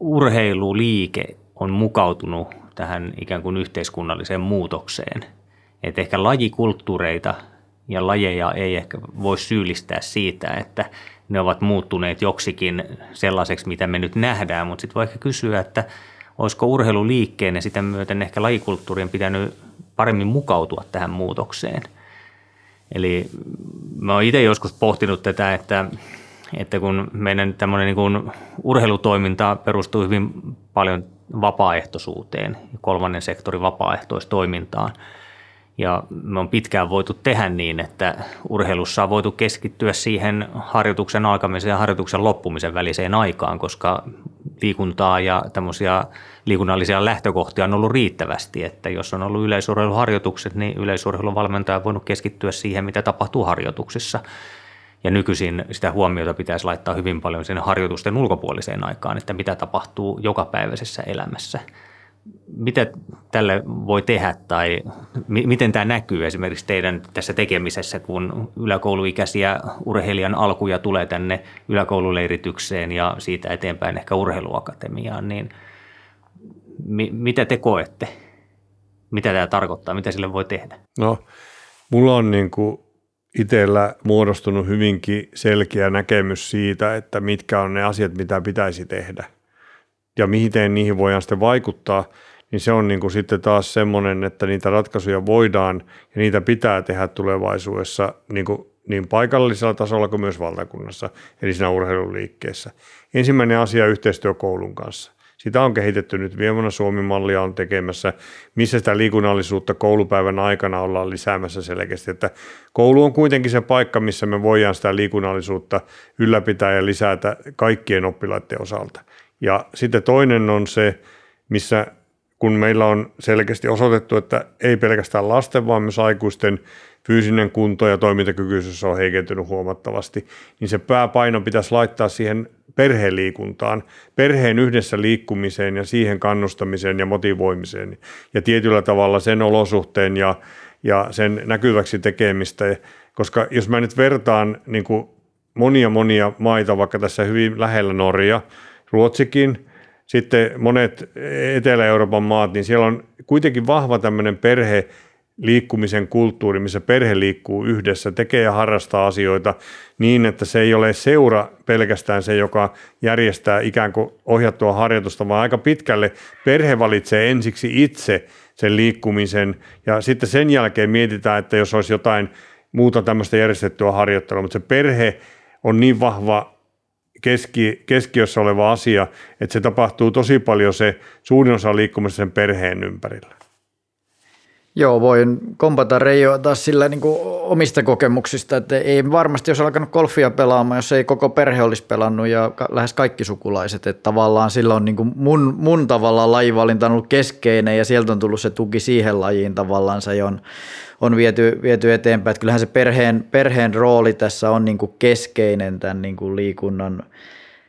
urheiluliike on mukautunut tähän ikään kuin yhteiskunnalliseen muutokseen. Että ehkä lajikulttuureita ja lajeja ei ehkä voi syyllistää siitä, että ne ovat muuttuneet joksikin sellaiseksi, mitä me nyt nähdään, mutta sitten voi ehkä kysyä, että olisiko urheiluliikkeen ja sitä myöten ehkä lajikulttuurien pitänyt paremmin mukautua tähän muutokseen. Eli mä oon itse joskus pohtinut tätä, että, että kun meidän tämmöinen niin kuin urheilutoiminta perustuu hyvin paljon vapaaehtoisuuteen, kolmannen sektorin vapaaehtoistoimintaan – ja me on pitkään voitu tehdä niin, että urheilussa on voitu keskittyä siihen harjoituksen alkamisen ja harjoituksen loppumisen väliseen aikaan, koska liikuntaa ja tämmöisiä liikunnallisia lähtökohtia on ollut riittävästi, että jos on ollut yleisurheiluharjoitukset, niin yleisurheilun valmentaja on voinut keskittyä siihen, mitä tapahtuu harjoituksissa. Ja nykyisin sitä huomiota pitäisi laittaa hyvin paljon sinne harjoitusten ulkopuoliseen aikaan, että mitä tapahtuu jokapäiväisessä elämässä – mitä tälle voi tehdä tai miten tämä näkyy esimerkiksi teidän tässä tekemisessä, kun yläkouluikäisiä urheilijan alkuja tulee tänne yläkoululeiritykseen ja siitä eteenpäin ehkä urheiluakatemiaan, niin mi- mitä te koette? Mitä tämä tarkoittaa? Mitä sille voi tehdä? No, mulla on niin kuin itsellä muodostunut hyvinkin selkeä näkemys siitä, että mitkä on ne asiat, mitä pitäisi tehdä – ja miten niihin voidaan sitten vaikuttaa, niin se on niin kuin sitten taas semmoinen, että niitä ratkaisuja voidaan ja niitä pitää tehdä tulevaisuudessa niin, kuin niin paikallisella tasolla kuin myös valtakunnassa, eli siinä urheiluliikkeessä. Ensimmäinen asia yhteistyö koulun kanssa. Sitä on kehitetty nyt viemona Suomi-mallia on tekemässä, missä sitä liikunnallisuutta koulupäivän aikana ollaan lisäämässä selkeästi, että koulu on kuitenkin se paikka, missä me voidaan sitä liikunnallisuutta ylläpitää ja lisätä kaikkien oppilaiden osalta. Ja sitten toinen on se, missä kun meillä on selkeästi osoitettu, että ei pelkästään lasten, vaan myös aikuisten fyysinen kunto ja toimintakykyisyys on heikentynyt huomattavasti, niin se pääpaino pitäisi laittaa siihen perheliikuntaan, perheen yhdessä liikkumiseen ja siihen kannustamiseen ja motivoimiseen. Ja tietyllä tavalla sen olosuhteen ja, ja sen näkyväksi tekemistä, koska jos mä nyt vertaan niin kuin monia monia maita, vaikka tässä hyvin lähellä Norja, Ruotsikin, sitten monet Etelä-Euroopan maat, niin siellä on kuitenkin vahva tämmöinen perhe liikkumisen kulttuuri, missä perhe liikkuu yhdessä, tekee ja harrastaa asioita niin, että se ei ole seura pelkästään se, joka järjestää ikään kuin ohjattua harjoitusta, vaan aika pitkälle perhe valitsee ensiksi itse sen liikkumisen. Ja sitten sen jälkeen mietitään, että jos olisi jotain muuta tämmöistä järjestettyä harjoittelua, mutta se perhe on niin vahva keski, keskiössä oleva asia, että se tapahtuu tosi paljon se suurin osa liikkumista sen perheen ympärillä. Joo, voin kompata Reijoa taas sillä niin kuin omista kokemuksista, että ei varmasti jos alkanut golfia pelaamaan, jos ei koko perhe olisi pelannut ja lähes kaikki sukulaiset, että tavallaan silloin niin kuin mun, mun tavallaan lajivalinta on ollut keskeinen ja sieltä on tullut se tuki siihen lajiin tavallaan se on, on viety, viety eteenpäin, että kyllähän se perheen, perheen rooli tässä on niin kuin keskeinen tämän niin kuin liikunnan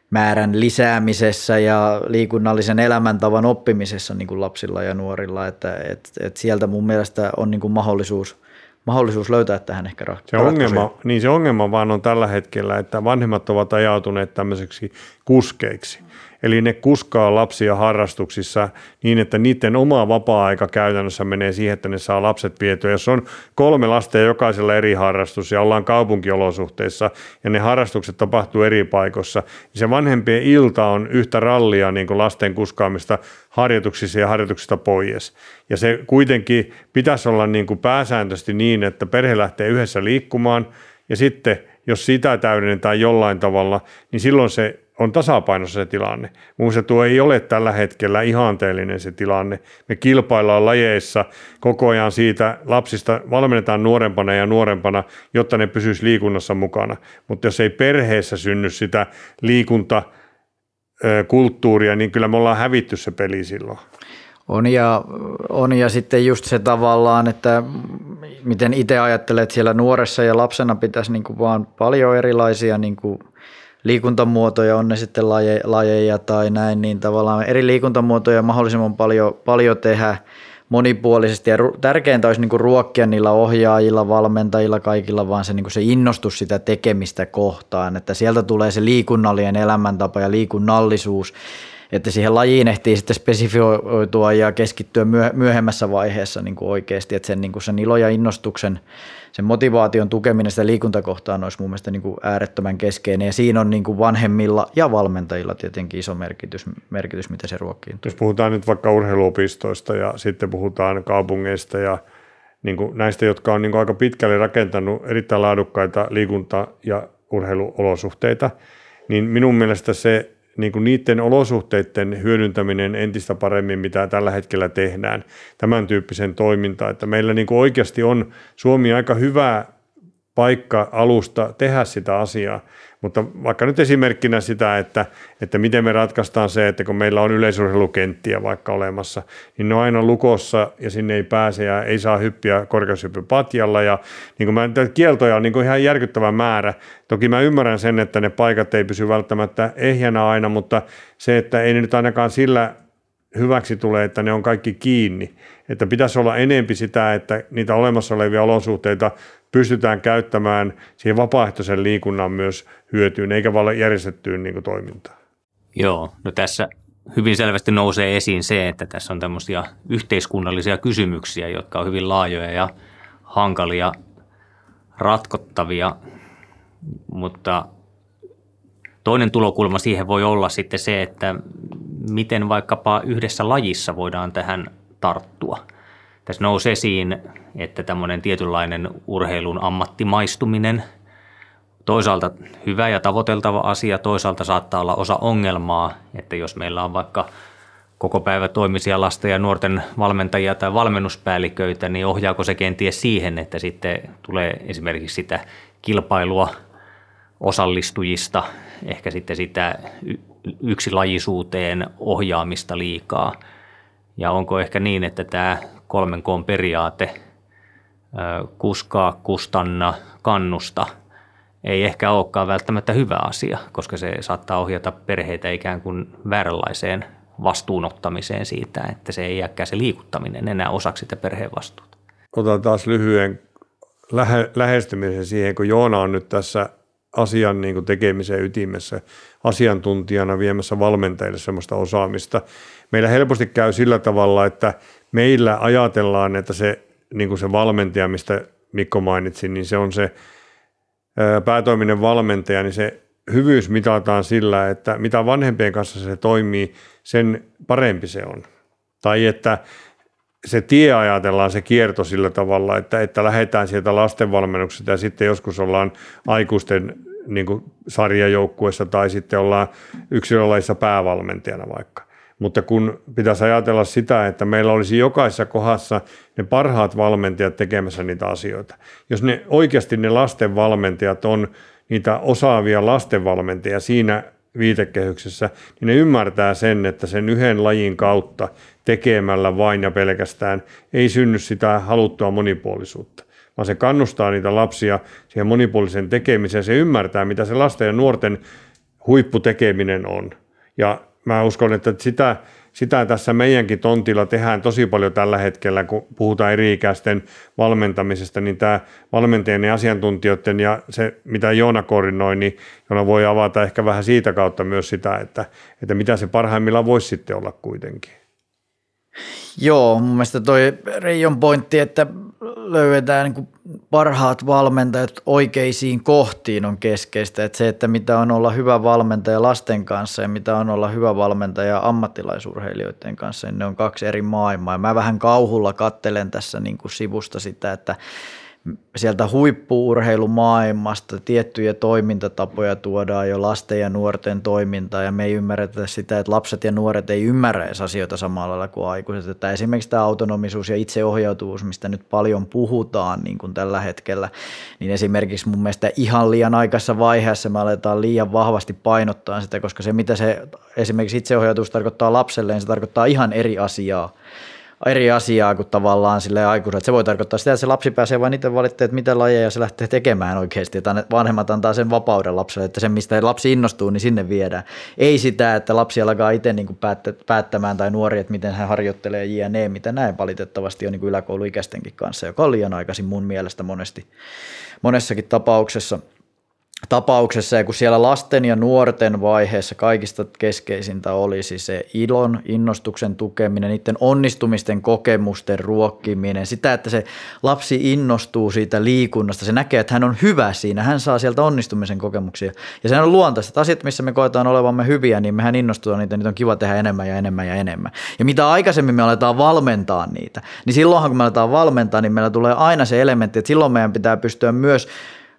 määrän lisäämisessä ja liikunnallisen elämäntavan oppimisessa niin kuin lapsilla ja nuorilla, että et, et sieltä mun mielestä on niin kuin mahdollisuus, mahdollisuus löytää tähän ehkä se ongelma, niin se ongelma vaan on tällä hetkellä, että vanhemmat ovat ajautuneet tämmöiseksi kuskeiksi. Eli ne kuskaa lapsia harrastuksissa niin, että niiden oma vapaa-aika käytännössä menee siihen, että ne saa lapset vietyä. Jos on kolme lasta ja jokaisella eri harrastus ja ollaan kaupunkiolosuhteissa ja ne harrastukset tapahtuu eri paikoissa, niin se vanhempien ilta on yhtä rallia niin kuin lasten kuskaamista harjoituksissa ja harjoituksista pois. Ja se kuitenkin pitäisi olla niin kuin pääsääntöisesti niin, että perhe lähtee yhdessä liikkumaan ja sitten jos sitä täydennetään jollain tavalla, niin silloin se on tasapainossa se tilanne. Mun tuo ei ole tällä hetkellä ihanteellinen se tilanne. Me kilpaillaan lajeissa koko ajan siitä, lapsista valmennetaan nuorempana ja nuorempana, jotta ne pysyisi liikunnassa mukana. Mutta jos ei perheessä synny sitä liikuntakulttuuria, niin kyllä me ollaan hävitty se peli silloin. On ja, on ja sitten just se tavallaan, että miten itse ajattelet, siellä nuoressa ja lapsena pitäisi niin kuin vaan paljon erilaisia niin kuin liikuntamuotoja, on ne sitten laje, lajeja tai näin, niin tavallaan eri liikuntamuotoja mahdollisimman paljon, paljon tehdä monipuolisesti. Ja tärkeintä olisi niin kuin ruokkia niillä ohjaajilla, valmentajilla, kaikilla, vaan se, niin kuin se innostus sitä tekemistä kohtaan, että sieltä tulee se liikunnallinen elämäntapa ja liikunnallisuus, että siihen lajiin ehtii sitten spesifioitua ja keskittyä myöhemmässä vaiheessa niin kuin oikeasti, että sen, niin kuin sen ilo ja innostuksen, sen motivaation tukeminen sitä liikuntakohtaan olisi mun mielestä niin kuin äärettömän keskeinen ja siinä on niin kuin vanhemmilla ja valmentajilla tietenkin iso merkitys, merkitys mitä se ruokkii. Jos puhutaan nyt vaikka urheiluopistoista ja sitten puhutaan kaupungeista ja niin kuin näistä, jotka on niin kuin aika pitkälle rakentanut erittäin laadukkaita liikunta- ja urheiluolosuhteita, niin minun mielestä se niin kuin niiden olosuhteiden hyödyntäminen entistä paremmin, mitä tällä hetkellä tehdään, tämän tyyppisen toiminta, että meillä niin kuin oikeasti on Suomi aika hyvä paikka alusta tehdä sitä asiaa. Mutta vaikka nyt esimerkkinä sitä, että, että miten me ratkaistaan se, että kun meillä on yleisurheilukenttiä vaikka olemassa, niin ne on aina lukossa ja sinne ei pääse ja ei saa hyppiä korkeushyppypatjalla. Ja niin kuin mä, kieltoja on niin kuin ihan järkyttävä määrä. Toki mä ymmärrän sen, että ne paikat ei pysy välttämättä ehjänä aina, mutta se, että ei ne nyt ainakaan sillä hyväksi tulee, että ne on kaikki kiinni. Että pitäisi olla enempi sitä, että niitä olemassa olevia olosuhteita pystytään käyttämään siihen vapaaehtoisen liikunnan myös hyötyyn, eikä vaan järjestettyyn niin toimintaan. Joo, no tässä hyvin selvästi nousee esiin se, että tässä on tämmöisiä yhteiskunnallisia kysymyksiä, jotka on hyvin laajoja ja hankalia ratkottavia, mutta toinen tulokulma siihen voi olla sitten se, että miten vaikkapa yhdessä lajissa voidaan tähän tarttua – tässä nousi esiin, että tämmöinen tietynlainen urheilun ammattimaistuminen, toisaalta hyvä ja tavoiteltava asia, toisaalta saattaa olla osa ongelmaa, että jos meillä on vaikka koko päivä toimisia lasten ja nuorten valmentajia tai valmennuspäälliköitä, niin ohjaako se kenties siihen, että sitten tulee esimerkiksi sitä kilpailua osallistujista, ehkä sitten sitä yksilajisuuteen ohjaamista liikaa. Ja onko ehkä niin, että tämä kolmen koon periaate, kuskaa, kustanna, kannusta, ei ehkä olekaan välttämättä hyvä asia, koska se saattaa ohjata perheitä ikään kuin vääränlaiseen vastuunottamiseen siitä, että se ei jääkään se liikuttaminen enää osaksi sitä perheen vastuuta. Otan taas lyhyen lähe, lähestymisen siihen, kun Joona on nyt tässä asian niin kuin tekemisen ytimessä asiantuntijana viemässä valmentajille sellaista osaamista. Meillä helposti käy sillä tavalla, että meillä ajatellaan, että se, niin kuin se valmentaja, mistä Mikko mainitsi, niin se on se päätoiminen valmentaja, niin se hyvyys mitataan sillä, että mitä vanhempien kanssa se toimii, sen parempi se on. Tai että se tie ajatellaan se kierto sillä tavalla, että, että lähdetään sieltä lastenvalmennuksesta ja sitten joskus ollaan aikuisten niin sarjajoukkuessa tai sitten ollaan yksilölajissa päävalmentajana vaikka. Mutta kun pitäisi ajatella sitä, että meillä olisi jokaisessa kohdassa ne parhaat valmentajat tekemässä niitä asioita. Jos ne oikeasti ne lastenvalmentajat on niitä osaavia lastenvalmentajia siinä viitekehyksessä, niin ne ymmärtää sen, että sen yhden lajin kautta tekemällä vain ja pelkästään ei synny sitä haluttua monipuolisuutta vaan se kannustaa niitä lapsia siihen monipuolisen tekemiseen. Se ymmärtää, mitä se lasten ja nuorten huipputekeminen on. Ja mä uskon, että sitä, sitä tässä meidänkin tontilla tehdään tosi paljon tällä hetkellä, kun puhutaan eri-ikäisten valmentamisesta, niin tämä valmentajien ja asiantuntijoiden ja se, mitä Joona koordinoi, niin Joona voi avata ehkä vähän siitä kautta myös sitä, että, että mitä se parhaimmillaan voisi sitten olla kuitenkin. Joo, mun mielestä toi Reijon pointti, että löydetään niin parhaat valmentajat oikeisiin kohtiin on keskeistä. Että se, että mitä on olla hyvä valmentaja lasten kanssa ja mitä on olla hyvä valmentaja ammattilaisurheilijoiden kanssa, niin ne on kaksi eri maailmaa. Ja mä vähän kauhulla kattelen tässä niin kuin sivusta sitä, että sieltä huippuurheilumaailmasta tiettyjä toimintatapoja tuodaan jo lasten ja nuorten toimintaa ja me ei ymmärretä sitä, että lapset ja nuoret ei ymmärrä edes asioita samalla lailla kuin aikuiset. Että esimerkiksi tämä autonomisuus ja itseohjautuvuus, mistä nyt paljon puhutaan niin kuin tällä hetkellä, niin esimerkiksi mun mielestä ihan liian aikaisessa vaiheessa me aletaan liian vahvasti painottaa sitä, koska se mitä se esimerkiksi itseohjautuvuus tarkoittaa lapselle, niin se tarkoittaa ihan eri asiaa eri asiaa kuin tavallaan sille aikuiset. Se voi tarkoittaa sitä, että se lapsi pääsee vain itse valittamaan, että mitä lajeja se lähtee tekemään oikeasti. Että vanhemmat antaa sen vapauden lapselle, että se mistä lapsi innostuu, niin sinne viedään. Ei sitä, että lapsi alkaa itse niin kuin päättämään tai nuori, että miten hän harjoittelee jne, mitä näin valitettavasti on niin kuin yläkouluikäistenkin kanssa, joka on liian aikaisin mun mielestä monesti, monessakin tapauksessa. Tapauksessa ja kun siellä lasten ja nuorten vaiheessa kaikista keskeisintä olisi se ilon, innostuksen tukeminen, niiden onnistumisten kokemusten ruokkiminen, sitä, että se lapsi innostuu siitä liikunnasta, se näkee, että hän on hyvä siinä, hän saa sieltä onnistumisen kokemuksia. Ja se on luontaista, että asiat, missä me koetaan olevamme hyviä, niin mehän innostutaan niitä, niitä on kiva tehdä enemmän ja enemmän ja enemmän. Ja mitä aikaisemmin me aletaan valmentaa niitä, niin silloinhan kun me aletaan valmentaa, niin meillä tulee aina se elementti, että silloin meidän pitää pystyä myös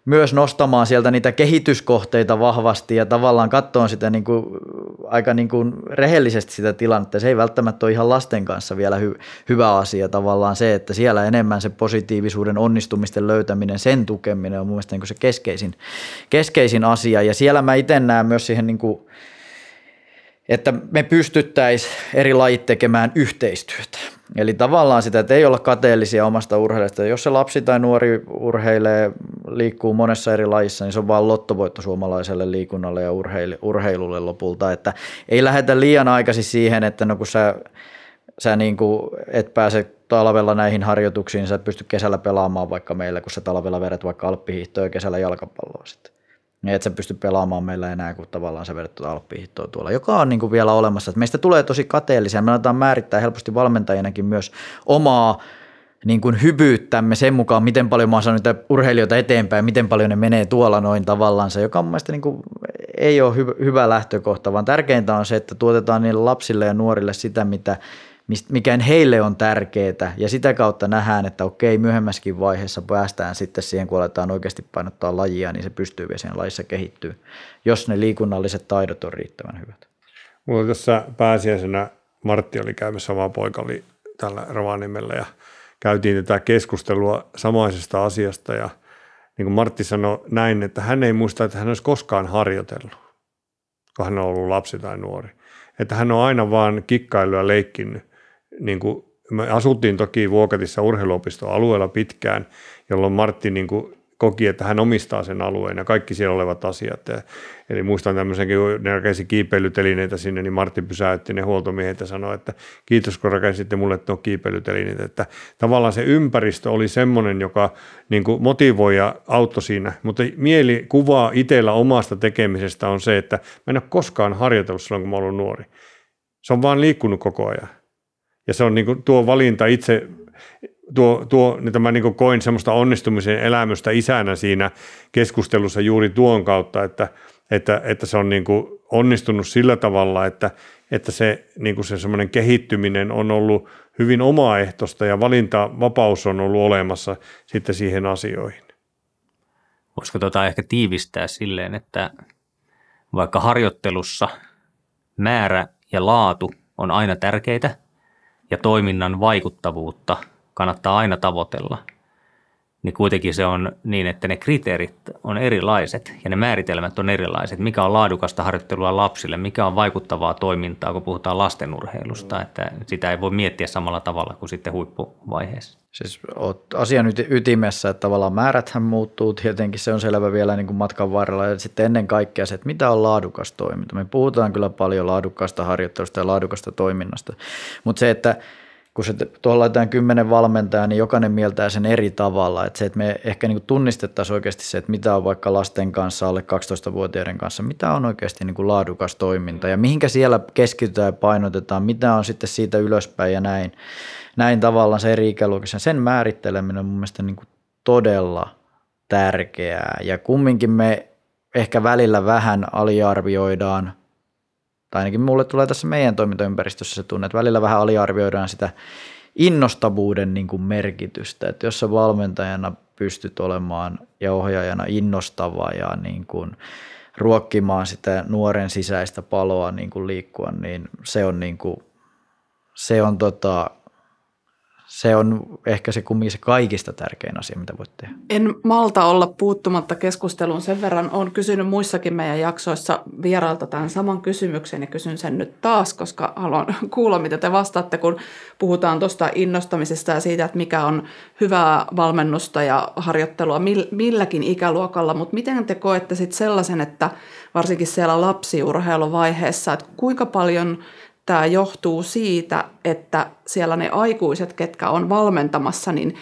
myös nostamaan sieltä niitä kehityskohteita vahvasti ja tavallaan katsoa sitä niin kuin, aika niin kuin rehellisesti sitä tilannetta. Se ei välttämättä ole ihan lasten kanssa vielä hy, hyvä asia tavallaan se, että siellä enemmän se positiivisuuden onnistumisten löytäminen, sen tukeminen on mun mielestä niin kuin se keskeisin, keskeisin asia. Ja siellä mä itse näen myös siihen niin kuin, että me pystyttäisiin eri lajit tekemään yhteistyötä. Eli tavallaan sitä, että ei olla kateellisia omasta urheilijasta. Jos se lapsi tai nuori urheilee, liikkuu monessa eri lajissa, niin se on vaan lottovoitto suomalaiselle liikunnalle ja urheilulle lopulta. Että ei lähdetä liian aikaisin siihen, että no kun sä, sä niin kuin et pääse talvella näihin harjoituksiin, sä et pysty kesällä pelaamaan vaikka meillä, kun sä talvella vedät vaikka alppihiihtoa ja kesällä jalkapalloa sitten. Niin et sä pysty pelaamaan meillä enää, kun tavallaan sä vedät tuota tuolla, joka on niin kuin vielä olemassa. Että meistä tulee tosi kateellisia. Me aletaan määrittää helposti valmentajinakin myös omaa niin kuin hyvyyttämme sen mukaan, miten paljon mä oon saanut urheilijoita eteenpäin, miten paljon ne menee tuolla noin tavallaan, joka on mielestäni niin kuin, ei ole hy- hyvä lähtökohta, vaan tärkeintä on se, että tuotetaan niille lapsille ja nuorille sitä, mitä mikä heille on tärkeää ja sitä kautta nähdään, että okei, myöhemmäskin vaiheessa päästään sitten siihen, kun aletaan oikeasti painottaa lajia, niin se pystyy vielä siinä lajissa kehittyä, jos ne liikunnalliset taidot on riittävän hyvät. Mulla tässä pääsiäisenä Martti oli käymässä, oma poika oli tällä Rovaniemellä ja käytiin tätä keskustelua samaisesta asiasta ja niin kuin Martti sanoi näin, että hän ei muista, että hän olisi koskaan harjoitellut, kun hän on ollut lapsi tai nuori. Että hän on aina vaan kikkailu ja leikkinyt niin kuin, me asuttiin toki Vuokatissa urheiluopiston alueella pitkään, jolloin Martti niin kuin koki, että hän omistaa sen alueen ja kaikki siellä olevat asiat. Ja, eli muistan tämmöisenkin, ne rakensi kiipeilytelineitä sinne, niin Martti pysäytti ne huoltomiehet ja sanoi, että kiitos kun rakensitte mulle tuon kiipeilytelineitä. Että tavallaan se ympäristö oli semmoinen, joka niin kuin motivoi ja auttoi siinä, mutta mielikuva itsellä omasta tekemisestä on se, että mä en ole koskaan harjoitellut silloin, kun mä ollut nuori. Se on vaan liikkunut koko ajan. Ja se on niin kuin tuo valinta itse, tuo, tuo, niin mä niin koin semmoista onnistumisen elämystä isänä siinä keskustelussa juuri tuon kautta, että, että, että se on niin kuin onnistunut sillä tavalla, että, että se, niin kuin se semmoinen kehittyminen on ollut hyvin omaehtoista ja valintavapaus on ollut olemassa sitten siihen asioihin. Voisiko tota ehkä tiivistää silleen, että vaikka harjoittelussa määrä ja laatu on aina tärkeitä – ja toiminnan vaikuttavuutta kannattaa aina tavoitella, niin kuitenkin se on niin, että ne kriteerit on erilaiset ja ne määritelmät on erilaiset. Mikä on laadukasta harjoittelua lapsille, mikä on vaikuttavaa toimintaa, kun puhutaan lastenurheilusta, että sitä ei voi miettiä samalla tavalla kuin sitten huippuvaiheessa. Siis olet asian ytimessä, että tavallaan määräthän muuttuu, tietenkin se on selvä vielä niin kuin matkan varrella ja sitten ennen kaikkea se, että mitä on laadukas toiminta. Me puhutaan kyllä paljon laadukkaasta harjoittelusta ja laadukasta toiminnasta, mutta se, että kun se tuolla laitetaan kymmenen valmentajaa, niin jokainen mieltää sen eri tavalla. Että se, että me ehkä niin tunnistettaisiin oikeasti se, että mitä on vaikka lasten kanssa, alle 12-vuotiaiden kanssa, mitä on oikeasti niin laadukas toiminta ja mihinkä siellä keskitytään ja painotetaan, mitä on sitten siitä ylöspäin ja näin näin tavallaan se eri ikäluokissa. Sen määritteleminen on mun mielestä niin todella tärkeää ja kumminkin me ehkä välillä vähän aliarvioidaan, tai ainakin mulle tulee tässä meidän toimintaympäristössä se tunne, että välillä vähän aliarvioidaan sitä innostavuuden niin kuin merkitystä, että jos sä valmentajana pystyt olemaan ja ohjaajana innostava ja niin kuin ruokkimaan sitä nuoren sisäistä paloa niin kuin liikkua, niin se on, niin kuin, se on tota, se on ehkä se kumminkin se kaikista tärkein asia, mitä voit tehdä. En malta olla puuttumatta keskusteluun. Sen verran on kysynyt muissakin meidän jaksoissa vierailta tämän saman kysymyksen ja kysyn sen nyt taas, koska haluan kuulla, mitä te vastaatte, kun puhutaan tuosta innostamisesta ja siitä, että mikä on hyvää valmennusta ja harjoittelua milläkin ikäluokalla. Mutta miten te koette sitten sellaisen, että varsinkin siellä lapsiurheiluvaiheessa, että kuinka paljon – tämä johtuu siitä, että siellä ne aikuiset, ketkä on valmentamassa, niin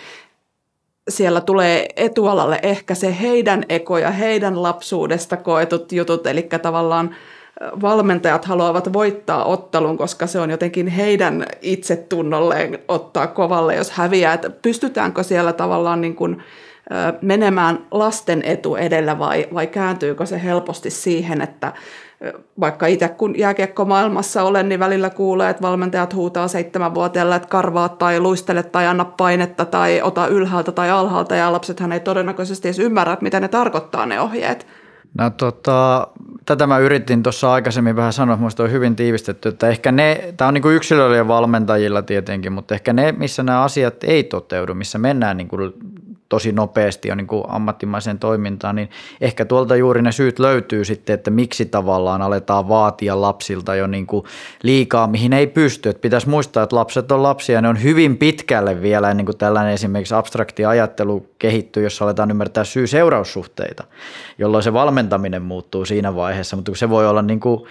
siellä tulee etualalle ehkä se heidän eko ja heidän lapsuudesta koetut jutut, eli tavallaan valmentajat haluavat voittaa ottelun, koska se on jotenkin heidän itsetunnolleen ottaa kovalle, jos häviää. Että pystytäänkö siellä tavallaan niin kuin menemään lasten etu edellä vai, vai kääntyykö se helposti siihen, että vaikka itse kun jääkiekko maailmassa olen, niin välillä kuulee, että valmentajat huutaa seitsemänvuotiaille, että karvaa tai luistele tai anna painetta tai ota ylhäältä tai alhaalta ja lapsethan ei todennäköisesti edes ymmärrä, että mitä ne tarkoittaa ne ohjeet. No tota, tätä mä yritin tuossa aikaisemmin vähän sanoa, että on hyvin tiivistetty, että ehkä ne, tämä on niin ja valmentajilla tietenkin, mutta ehkä ne, missä nämä asiat ei toteudu, missä mennään niin kuin tosi nopeasti jo niin kuin ammattimaiseen toimintaan, niin ehkä tuolta juuri ne syyt löytyy sitten, että miksi tavallaan aletaan vaatia lapsilta jo niin kuin liikaa, mihin ei pysty. Että pitäisi muistaa, että lapset on lapsia ja ne on hyvin pitkälle vielä ennen kuin tällainen esimerkiksi abstrakti ajattelu kehittyy, jossa aletaan ymmärtää syy-seuraussuhteita, jolloin se valmentaminen muuttuu siinä vaiheessa, mutta se voi olla niin kuin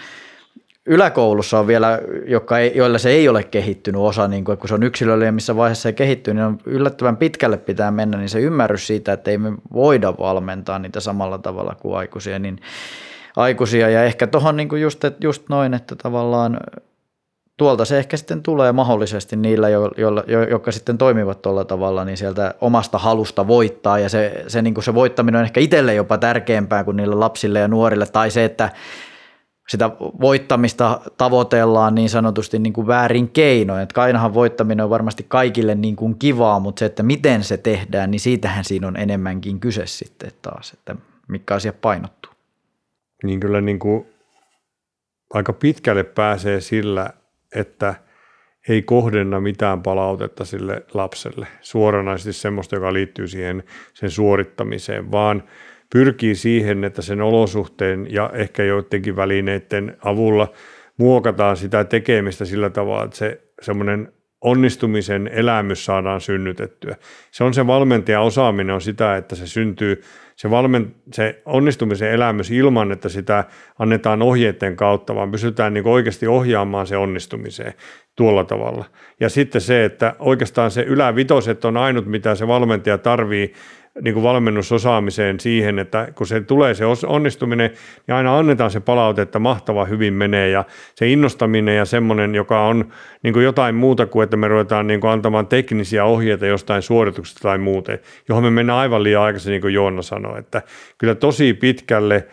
yläkoulussa on vielä, jotka ei, joilla se ei ole kehittynyt osa, niin kuin, kun se on yksilöllinen, missä vaiheessa se kehittyy, niin on yllättävän pitkälle pitää mennä, niin se ymmärrys siitä, että ei me voida valmentaa niitä samalla tavalla kuin aikuisia, niin aikuisia. Ja ehkä tuohon niin just, just noin, että tavallaan tuolta se ehkä sitten tulee mahdollisesti niillä, jo, jo, jo, jotka sitten toimivat tuolla tavalla, niin sieltä omasta halusta voittaa. Ja se, se, niin kuin se voittaminen on ehkä itselle jopa tärkeämpää kuin niille lapsille ja nuorille. Tai se, että sitä voittamista tavoitellaan niin sanotusti niin kuin väärin keinoin. Että ainahan voittaminen on varmasti kaikille niin kuin kivaa, mutta se, että miten se tehdään, niin siitähän siinä on enemmänkin kyse sitten taas, että mikä asia painottuu. Niin kyllä niin kuin aika pitkälle pääsee sillä, että ei kohdenna mitään palautetta sille lapselle, suoranaisesti semmoista, joka liittyy siihen sen suorittamiseen, vaan – pyrkii siihen, että sen olosuhteen ja ehkä joidenkin välineiden avulla muokataan sitä tekemistä sillä tavalla, että se semmoinen onnistumisen elämys saadaan synnytettyä. Se on se valmentajan osaaminen on sitä, että se syntyy se, valmen, se onnistumisen elämys ilman, että sitä annetaan ohjeiden kautta, vaan pysytään niin oikeasti ohjaamaan se onnistumiseen tuolla tavalla. Ja sitten se, että oikeastaan se ylävitoset on ainut, mitä se valmentaja tarvii niin kuin valmennusosaamiseen siihen, että kun se tulee se onnistuminen, niin aina annetaan se palaute, että mahtava hyvin menee ja se innostaminen ja semmoinen, joka on niin kuin jotain muuta kuin, että me ruvetaan niin kuin antamaan teknisiä ohjeita jostain suorituksesta tai muuten, johon me mennään aivan liian aikaisin, niin kuin Joonna sanoi, että kyllä tosi pitkälle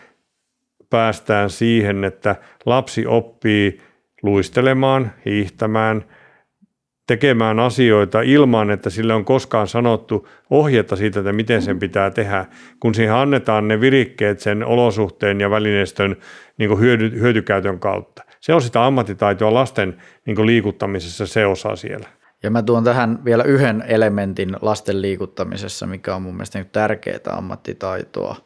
päästään siihen, että lapsi oppii luistelemaan, hiihtämään – tekemään asioita ilman, että sille on koskaan sanottu ohjetta siitä, että miten sen pitää tehdä, kun siihen annetaan ne virikkeet sen olosuhteen ja välineistön niin hyödy, hyötykäytön kautta. Se on sitä ammattitaitoa lasten niin liikuttamisessa se osa siellä. Ja mä tuon tähän vielä yhden elementin lasten liikuttamisessa, mikä on mun mielestä tärkeää ammattitaitoa –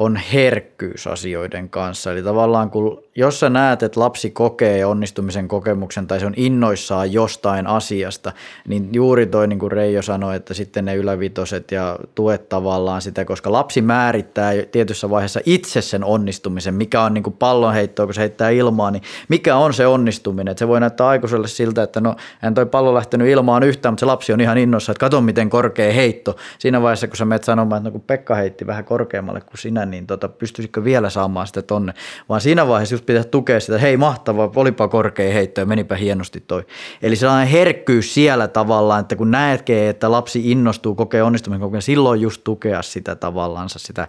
on herkkyys asioiden kanssa. Eli tavallaan kun, jos sä näet, että lapsi kokee onnistumisen kokemuksen tai se on innoissaan jostain asiasta, niin juuri toi niin kuin Reijo sanoi, että sitten ne ylävitoset ja tuet tavallaan sitä, koska lapsi määrittää tietyssä vaiheessa itse sen onnistumisen, mikä on niin kuin pallonheittoa, kun se heittää ilmaa, niin mikä on se onnistuminen. Että se voi näyttää aikuiselle siltä, että no hän toi pallo lähtenyt ilmaan yhtään, mutta se lapsi on ihan innossa, että kato miten korkea heitto. Siinä vaiheessa, kun sä menet sanomaan, että no kun Pekka heitti vähän korkeammalle kuin sinä, niin tota, pystyisikö vielä saamaan sitä tonne. Vaan siinä vaiheessa just pitää tukea sitä, hei mahtavaa, olipa korkea heitto ja menipä hienosti toi. Eli sellainen herkkyys siellä tavallaan, että kun näetkee, että lapsi innostuu, kokee onnistumisen kokeen, silloin just tukea sitä tavallaan sitä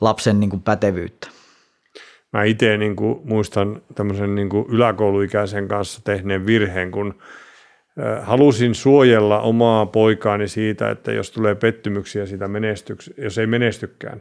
lapsen niin kuin pätevyyttä. Mä itse niin muistan tämmöisen niin kuin yläkouluikäisen kanssa tehneen virheen, kun halusin suojella omaa poikaani siitä, että jos tulee pettymyksiä sitä menestyks, jos ei menestykään,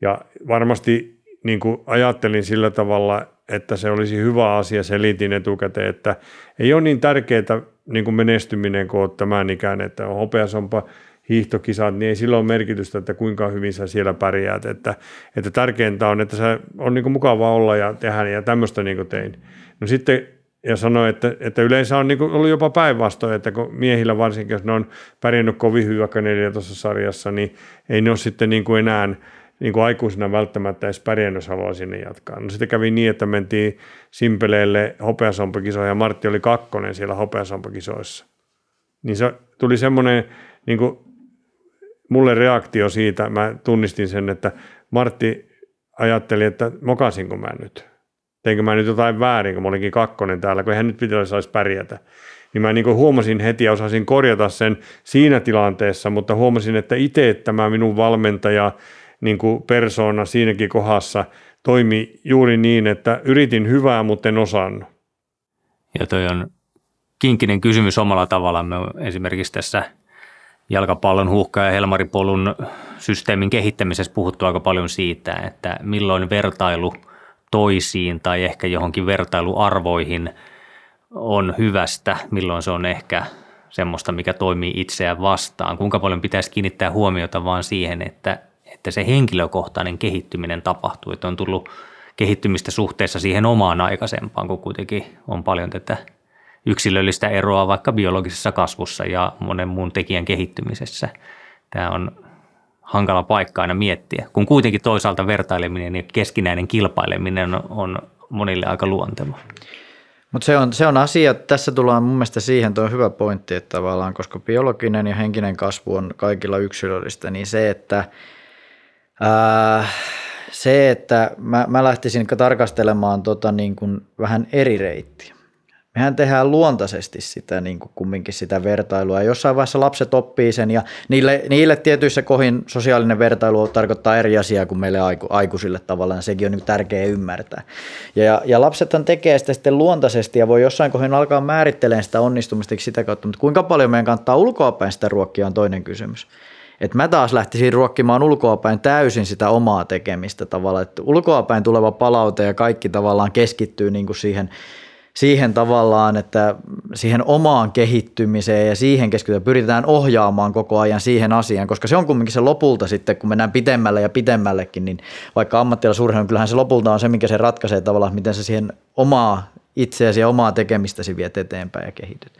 ja varmasti niin kuin ajattelin sillä tavalla, että se olisi hyvä asia, selitin etukäteen, että ei ole niin tärkeää niin kuin menestyminen kuin tämän ikään, että on hopeasompa hiihtokisat, niin ei sillä ole merkitystä, että kuinka hyvin sä siellä pärjäät. Että, että tärkeintä on, että se on niin kuin mukava olla ja tehdä ja tämmöistä niin kuin tein. No sitten ja sanoi, että, että yleensä on niin kuin ollut jopa päinvastoin, että kun miehillä varsinkin, jos ne on pärjännyt kovin hyvä tuossa sarjassa, niin ei ne ole sitten niin kuin enää – niin kuin aikuisena välttämättä edes pärjännyt, jos haluaa sinne jatkaa. No sitten kävi niin, että mentiin Simpeleelle hopeasompakisoihin ja Martti oli kakkonen siellä hopeasompakisoissa. Niin se tuli semmoinen niin kuin mulle reaktio siitä, mä tunnistin sen, että Martti ajatteli, että mokasinko mä nyt. Teinkö mä nyt jotain väärin, kun mä olinkin kakkonen täällä, kun eihän nyt pitäisi saisi pärjätä. Niin mä niin huomasin heti ja osasin korjata sen siinä tilanteessa, mutta huomasin, että itse tämä minun valmentaja niin kuin persoona siinäkin kohdassa toimi juuri niin, että yritin hyvää, mutta en osannut. Ja toi on kinkkinen kysymys omalla tavalla. Me esimerkiksi tässä jalkapallon huhka- ja helmaripolun systeemin kehittämisessä puhuttu aika paljon siitä, että milloin vertailu toisiin tai ehkä johonkin vertailuarvoihin on hyvästä, milloin se on ehkä semmoista, mikä toimii itseään vastaan. Kuinka paljon pitäisi kiinnittää huomiota vaan siihen, että, että se henkilökohtainen kehittyminen tapahtuu, että on tullut kehittymistä suhteessa siihen omaan aikaisempaan, kun kuitenkin on paljon tätä yksilöllistä eroa vaikka biologisessa kasvussa ja monen muun tekijän kehittymisessä. Tämä on hankala paikka aina miettiä, kun kuitenkin toisaalta vertaileminen ja keskinäinen kilpaileminen on monille aika luonteva. Mutta se on, se on asia, tässä tullaan mun mielestä siihen, tuo on hyvä pointti, että tavallaan koska biologinen ja henkinen kasvu on kaikilla yksilöllistä, niin se, että ää, se, että mä, mä lähtisin tarkastelemaan tota niin kuin vähän eri reittiä mehän tehdään luontaisesti sitä niin kuin kumminkin sitä vertailua. Jossain vaiheessa lapset oppii sen ja niille, niille tietyissä kohin sosiaalinen vertailu tarkoittaa eri asiaa kuin meille aiku, aikuisille tavallaan. Sekin on niin tärkeää ymmärtää. Ja, ja lapsethan tekee sitä sitten luontaisesti ja voi jossain kohin alkaa määrittelemään sitä onnistumista sitä kautta, mutta kuinka paljon meidän kannattaa ulkoapäin sitä ruokkia on toinen kysymys. Et mä taas lähtisin ruokkimaan ulkoapäin täysin sitä omaa tekemistä tavallaan, että ulkoapäin tuleva palaute ja kaikki tavallaan keskittyy niin kuin siihen – siihen tavallaan, että siihen omaan kehittymiseen ja siihen keskitytään, pyritään ohjaamaan koko ajan siihen asiaan, koska se on kumminkin se lopulta sitten, kun mennään pitemmälle ja pitemmällekkin, niin vaikka ammattilaisurheilu, kyllähän se lopulta on se, mikä se ratkaisee tavallaan, miten se siihen omaa itseäsi ja omaa tekemistäsi viet eteenpäin ja kehityt.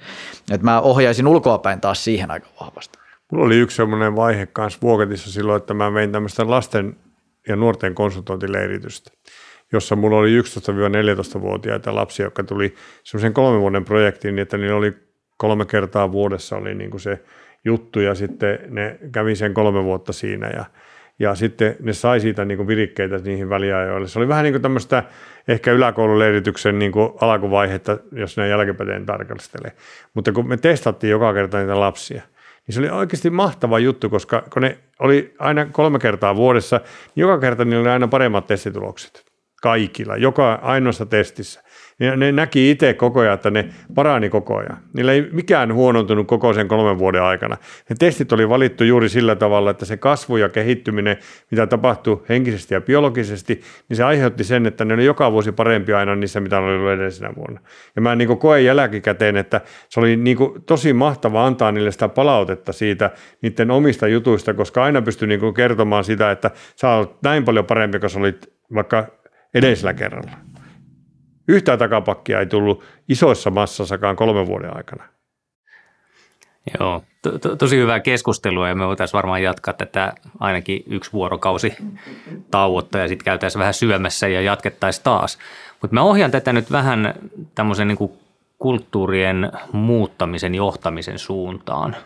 Et mä ohjaisin ulkoapäin taas siihen aika vahvasti. Mulla oli yksi semmoinen vaihe kanssa Vuoketissa silloin, että mä vein tämmöistä lasten ja nuorten konsultointileiritystä jossa mulla oli 11-14-vuotiaita lapsia, jotka tuli semmoisen kolmen vuoden projektiin, niin että niillä oli kolme kertaa vuodessa oli niin kuin se juttu ja sitten ne kävi sen kolme vuotta siinä ja, ja sitten ne sai siitä niin kuin virikkeitä niihin väliajoille. Se oli vähän niin kuin tämmöistä ehkä yläkoululeirityksen niin kuin alkuvaihetta, jos ne jälkipäteen tarkastelee. Mutta kun me testattiin joka kerta niitä lapsia, niin se oli oikeasti mahtava juttu, koska kun ne oli aina kolme kertaa vuodessa, niin joka kerta niillä oli aina paremmat testitulokset kaikilla, joka ainoassa testissä. Ja ne näki itse koko ajan, että ne parani koko ajan. Niillä ei mikään huonontunut koko sen kolmen vuoden aikana. Ne testit oli valittu juuri sillä tavalla, että se kasvu ja kehittyminen, mitä tapahtui henkisesti ja biologisesti, niin se aiheutti sen, että ne oli joka vuosi parempi aina niissä, mitä oli ollut edellisenä vuonna. Ja mä niin koen jälkikäteen, että se oli niin tosi mahtava antaa niille sitä palautetta siitä niiden omista jutuista, koska aina pystyi niin kertomaan sitä, että sä olet näin paljon parempi, kun sä olit vaikka edellisellä kerralla. Yhtään takapakkia ei tullut isoissa massassakaan kolmen vuoden aikana. Joo, to, to, tosi hyvää keskustelua ja me voitaisiin varmaan jatkaa tätä ainakin yksi vuorokausi tauotta ja sitten käytäisiin vähän syömässä ja jatkettaisiin taas. Mutta mä ohjaan tätä nyt vähän tämmöisen niin kulttuurien muuttamisen johtamisen suuntaan.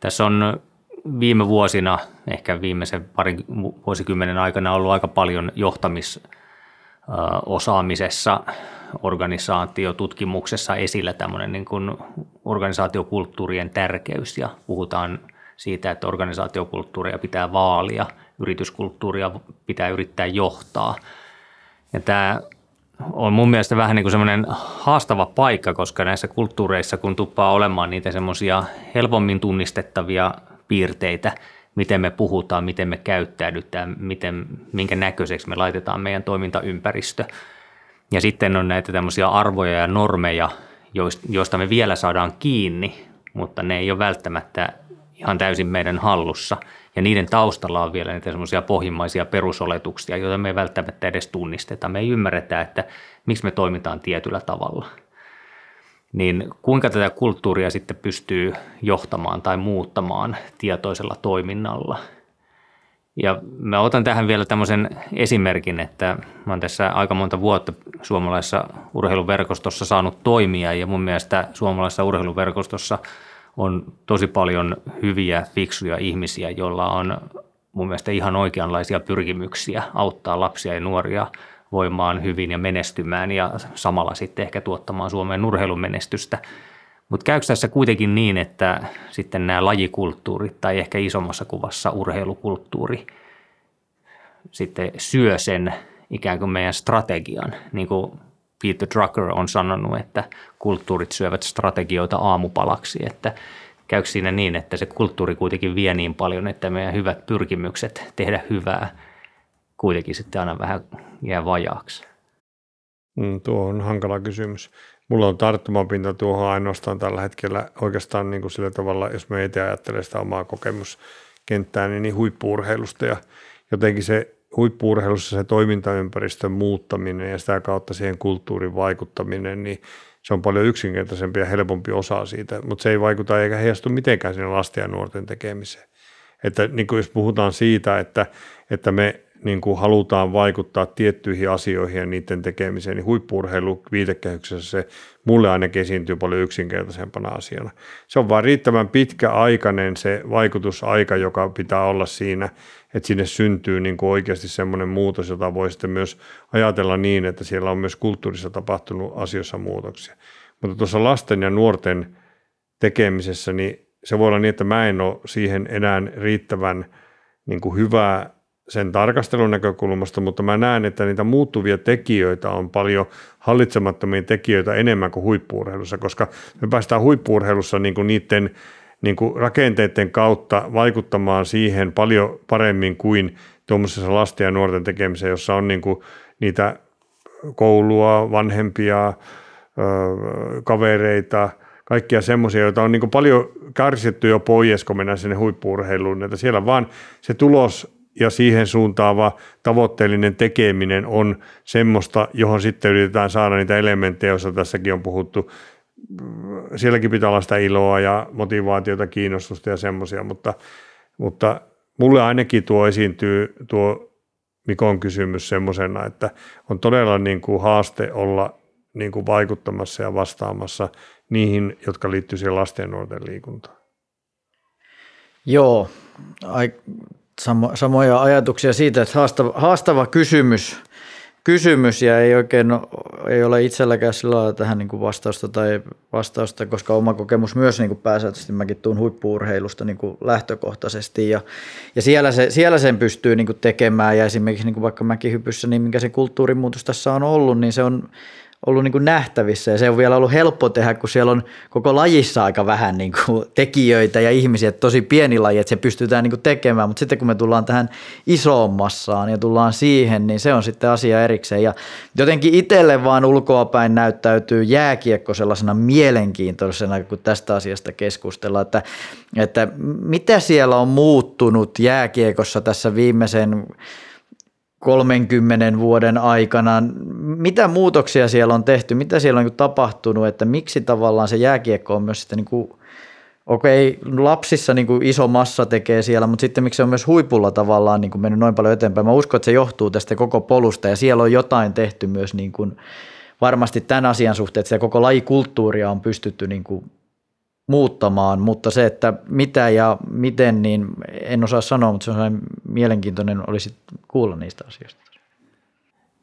Tässä on viime vuosina, ehkä viimeisen parin vuosikymmenen aikana ollut aika paljon johtamis- osaamisessa, organisaatiotutkimuksessa esillä tämmöinen niin kuin organisaatiokulttuurien tärkeys ja puhutaan siitä, että organisaatiokulttuuria pitää vaalia, yrityskulttuuria pitää yrittää johtaa. Ja tämä on mun mielestä vähän niin kuin semmoinen haastava paikka, koska näissä kulttuureissa, kun tuppaa olemaan niitä semmoisia helpommin tunnistettavia piirteitä, miten me puhutaan, miten me käyttäydytään, miten, minkä näköiseksi me laitetaan meidän toimintaympäristö. Ja sitten on näitä tämmöisiä arvoja ja normeja, joista me vielä saadaan kiinni, mutta ne ei ole välttämättä ihan täysin meidän hallussa. Ja niiden taustalla on vielä niitä semmoisia pohjimmaisia perusoletuksia, joita me ei välttämättä edes tunnisteta. Me ei ymmärretä, että miksi me toimitaan tietyllä tavalla – niin kuinka tätä kulttuuria sitten pystyy johtamaan tai muuttamaan tietoisella toiminnalla. Ja mä otan tähän vielä tämmöisen esimerkin, että mä oon tässä aika monta vuotta suomalaisessa urheiluverkostossa saanut toimia ja mun mielestä suomalaisessa urheiluverkostossa on tosi paljon hyviä, fiksuja ihmisiä, joilla on mun mielestä ihan oikeanlaisia pyrkimyksiä auttaa lapsia ja nuoria voimaan hyvin ja menestymään ja samalla sitten ehkä tuottamaan Suomeen urheilumenestystä. Mutta käykö tässä kuitenkin niin, että sitten nämä lajikulttuurit tai ehkä isommassa kuvassa urheilukulttuuri sitten syö sen ikään kuin meidän strategian, niin kuin Peter Drucker on sanonut, että kulttuurit syövät strategioita aamupalaksi, että käykö siinä niin, että se kulttuuri kuitenkin vie niin paljon, että meidän hyvät pyrkimykset tehdä hyvää kuitenkin sitten aina vähän jää vajaaksi? Mm, tuo on hankala kysymys. Mulla on tarttumapinta tuohon ainoastaan tällä hetkellä oikeastaan niin kuin sillä tavalla, jos me itse ajattelee sitä omaa kokemuskenttää, niin, niin huippuurheilusta ja jotenkin se huippuurheilussa se toimintaympäristön muuttaminen ja sitä kautta siihen kulttuurin vaikuttaminen, niin se on paljon yksinkertaisempi ja helpompi osa siitä, mutta se ei vaikuta eikä heijastu mitenkään sinne lasten ja nuorten tekemiseen. Että niin kuin jos puhutaan siitä, että, että me niin kuin halutaan vaikuttaa tiettyihin asioihin ja niiden tekemiseen, niin huippuurheilu viitekehyksessä se mulle ainakin esiintyy paljon yksinkertaisempana asiana. Se on vain riittävän pitkäaikainen se vaikutusaika, joka pitää olla siinä, että sinne syntyy niin kuin oikeasti semmoinen muutos, jota voi sitten myös ajatella niin, että siellä on myös kulttuurissa tapahtunut asioissa muutoksia. Mutta tuossa lasten ja nuorten tekemisessä, niin se voi olla niin, että mä en ole siihen enää riittävän niin kuin hyvää sen tarkastelun näkökulmasta, mutta mä näen, että niitä muuttuvia tekijöitä on paljon hallitsemattomia tekijöitä enemmän kuin huippuurheilussa, koska me päästään huippuurheilussa niin kuin niiden niin kuin rakenteiden kautta vaikuttamaan siihen paljon paremmin kuin tuommoisessa lasten ja nuorten tekemiseen, jossa on niin kuin niitä koulua, vanhempia, kavereita, kaikkia semmoisia, joita on niin paljon kärsitty jo pois, kun mennään sinne huippuurheiluun, että siellä vaan se tulos ja siihen suuntaava tavoitteellinen tekeminen on semmoista, johon sitten yritetään saada niitä elementtejä, joissa tässäkin on puhuttu. Sielläkin pitää olla sitä iloa ja motivaatiota, kiinnostusta ja semmoisia, mutta, mutta mulle ainakin tuo esiintyy tuo Mikon kysymys semmoisena, että on todella niin kuin haaste olla niin kuin vaikuttamassa ja vastaamassa niihin, jotka liittyy siihen lasten ja nuorten liikuntaan. Joo, samo, samoja ajatuksia siitä, että haastava, haastava kysymys, kysymys ja ei oikein ei ole itselläkään sillä lailla tähän niin kuin vastausta tai vastausta, koska oma kokemus myös niin kuin pääsääntöisesti mäkin tuun huippuurheilusta niin kuin lähtökohtaisesti ja, ja siellä, se, siellä sen pystyy niin kuin tekemään ja esimerkiksi niin kuin vaikka mäkihypyssä, niin mikä se kulttuurimuutos tässä on ollut, niin se on ollut niin kuin nähtävissä ja se on vielä ollut helppo tehdä, kun siellä on koko lajissa aika vähän niin kuin tekijöitä ja ihmisiä, että tosi pieni laji, että se pystytään niin kuin tekemään, mutta sitten kun me tullaan tähän isoon massaan ja tullaan siihen, niin se on sitten asia erikseen. Ja jotenkin itselle vaan ulkoapäin näyttäytyy jääkiekko sellaisena mielenkiintoisena, kun tästä asiasta keskustellaan, että, että mitä siellä on muuttunut jääkiekossa tässä viimeisen 30 vuoden aikana. Mitä muutoksia siellä on tehty, mitä siellä on niin tapahtunut, että miksi tavallaan se jääkiekko on myös sitten niin kuin, okei, lapsissa niin kuin iso massa tekee siellä, mutta sitten miksi se on myös huipulla tavallaan niin kuin mennyt noin paljon eteenpäin. Mä uskon, että se johtuu tästä koko polusta ja siellä on jotain tehty myös niin kuin, varmasti tämän asian suhteen, että koko lajikulttuuria on pystytty niin kuin muuttamaan, mutta se, että mitä ja miten, niin en osaa sanoa, mutta se on mielenkiintoinen olisi kuulla niistä asioista.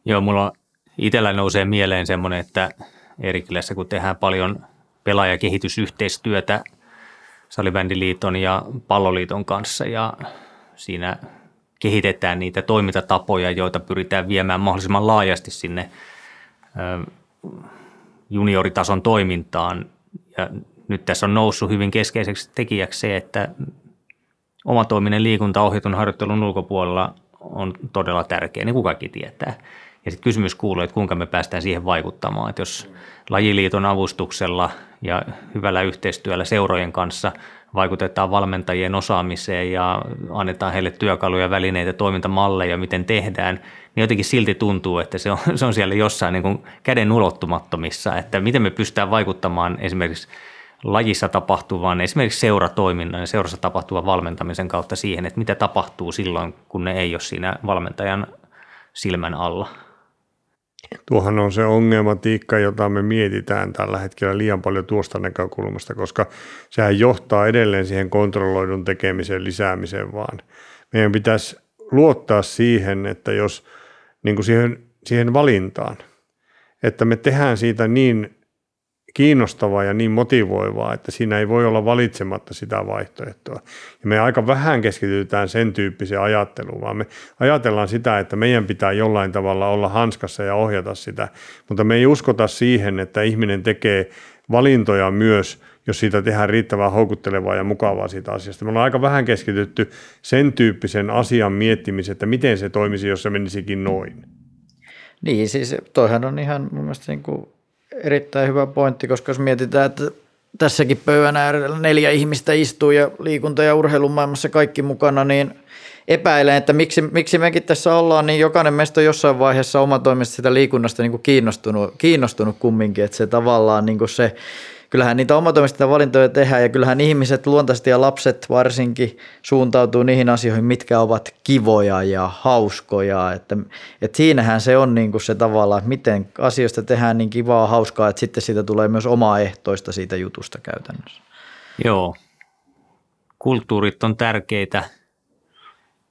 Joo, mulla itsellä nousee mieleen semmoinen, että Erikilässä kun tehdään paljon pelaajakehitysyhteistyötä Salibändiliiton ja Palloliiton kanssa ja siinä kehitetään niitä toimintatapoja, joita pyritään viemään mahdollisimman laajasti sinne junioritason toimintaan ja nyt tässä on noussut hyvin keskeiseksi tekijäksi se, että omatoiminen liikunta ohjatun harjoittelun ulkopuolella on todella tärkeä, niin kuin kaikki tietää. Ja sitten kysymys kuuluu, että kuinka me päästään siihen vaikuttamaan. Että jos lajiliiton avustuksella ja hyvällä yhteistyöllä seurojen kanssa vaikutetaan valmentajien osaamiseen ja annetaan heille työkaluja, välineitä, toimintamalleja, miten tehdään, niin jotenkin silti tuntuu, että se on, se on siellä jossain niin kuin käden ulottumattomissa, että miten me pystytään vaikuttamaan esimerkiksi – lajissa tapahtuvan, esimerkiksi seuratoiminnan ja seurassa tapahtuvan valmentamisen kautta siihen, että mitä tapahtuu silloin, kun ne ei ole siinä valmentajan silmän alla. Tuohan on se ongelmatiikka, jota me mietitään tällä hetkellä liian paljon tuosta näkökulmasta, koska sehän johtaa edelleen siihen kontrolloidun tekemisen lisäämiseen vaan. Meidän pitäisi luottaa siihen, että jos niin kuin siihen, siihen valintaan, että me tehdään siitä niin kiinnostavaa ja niin motivoivaa, että siinä ei voi olla valitsematta sitä vaihtoehtoa. Ja me aika vähän keskitytään sen tyyppiseen ajatteluun, vaan me ajatellaan sitä, että meidän pitää jollain tavalla olla hanskassa ja ohjata sitä, mutta me ei uskota siihen, että ihminen tekee valintoja myös, jos siitä tehdään riittävän houkuttelevaa ja mukavaa siitä asiasta. Me ollaan aika vähän keskitytty sen tyyppisen asian miettimiseen, että miten se toimisi, jos se menisikin noin. Niin, siis toihan on ihan mun mielestä niin kuin erittäin hyvä pointti, koska jos mietitään, että tässäkin pöydän äärellä neljä ihmistä istuu ja liikunta- ja urheilun maailmassa kaikki mukana, niin epäilen, että miksi, miksi mekin tässä ollaan, niin jokainen meistä on jossain vaiheessa omatoimisesti sitä liikunnasta niin kuin kiinnostunut, kiinnostunut kumminkin, että se tavallaan niin kuin se kyllähän niitä omatoimista valintoja tehdään ja kyllähän ihmiset luontaisesti ja lapset varsinkin suuntautuu niihin asioihin, mitkä ovat kivoja ja hauskoja. Että, että siinähän se on niin kuin se tavalla, että miten asioista tehdään niin kivaa, hauskaa, että sitten siitä tulee myös omaa ehtoista siitä jutusta käytännössä. Joo. Kulttuurit on tärkeitä.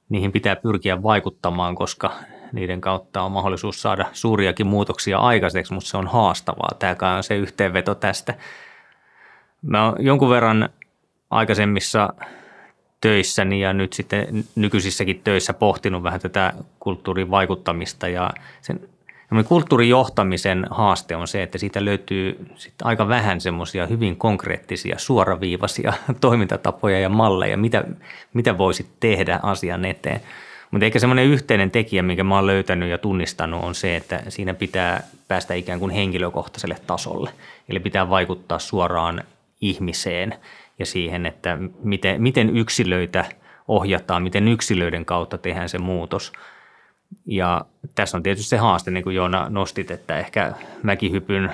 Niihin pitää pyrkiä vaikuttamaan, koska niiden kautta on mahdollisuus saada suuriakin muutoksia aikaiseksi, mutta se on haastavaa. Tämä on se yhteenveto tästä. Mä oon jonkun verran aikaisemmissa töissäni ja nyt sitten nykyisissäkin töissä pohtinut vähän tätä kulttuurin vaikuttamista ja sen kulttuurijohtamisen haaste on se, että siitä löytyy sitten aika vähän semmoisia hyvin konkreettisia, suoraviivaisia toimintatapoja ja malleja, mitä, mitä voisit tehdä asian eteen. Mutta ehkä semmoinen yhteinen tekijä, minkä mä oon löytänyt ja tunnistanut, on se, että siinä pitää päästä ikään kuin henkilökohtaiselle tasolle. Eli pitää vaikuttaa suoraan ihmiseen ja siihen, että miten, miten yksilöitä ohjataan, miten yksilöiden kautta tehdään se muutos. Ja tässä on tietysti se haaste, niin kuin Joona nostit, että ehkä mäkihypyn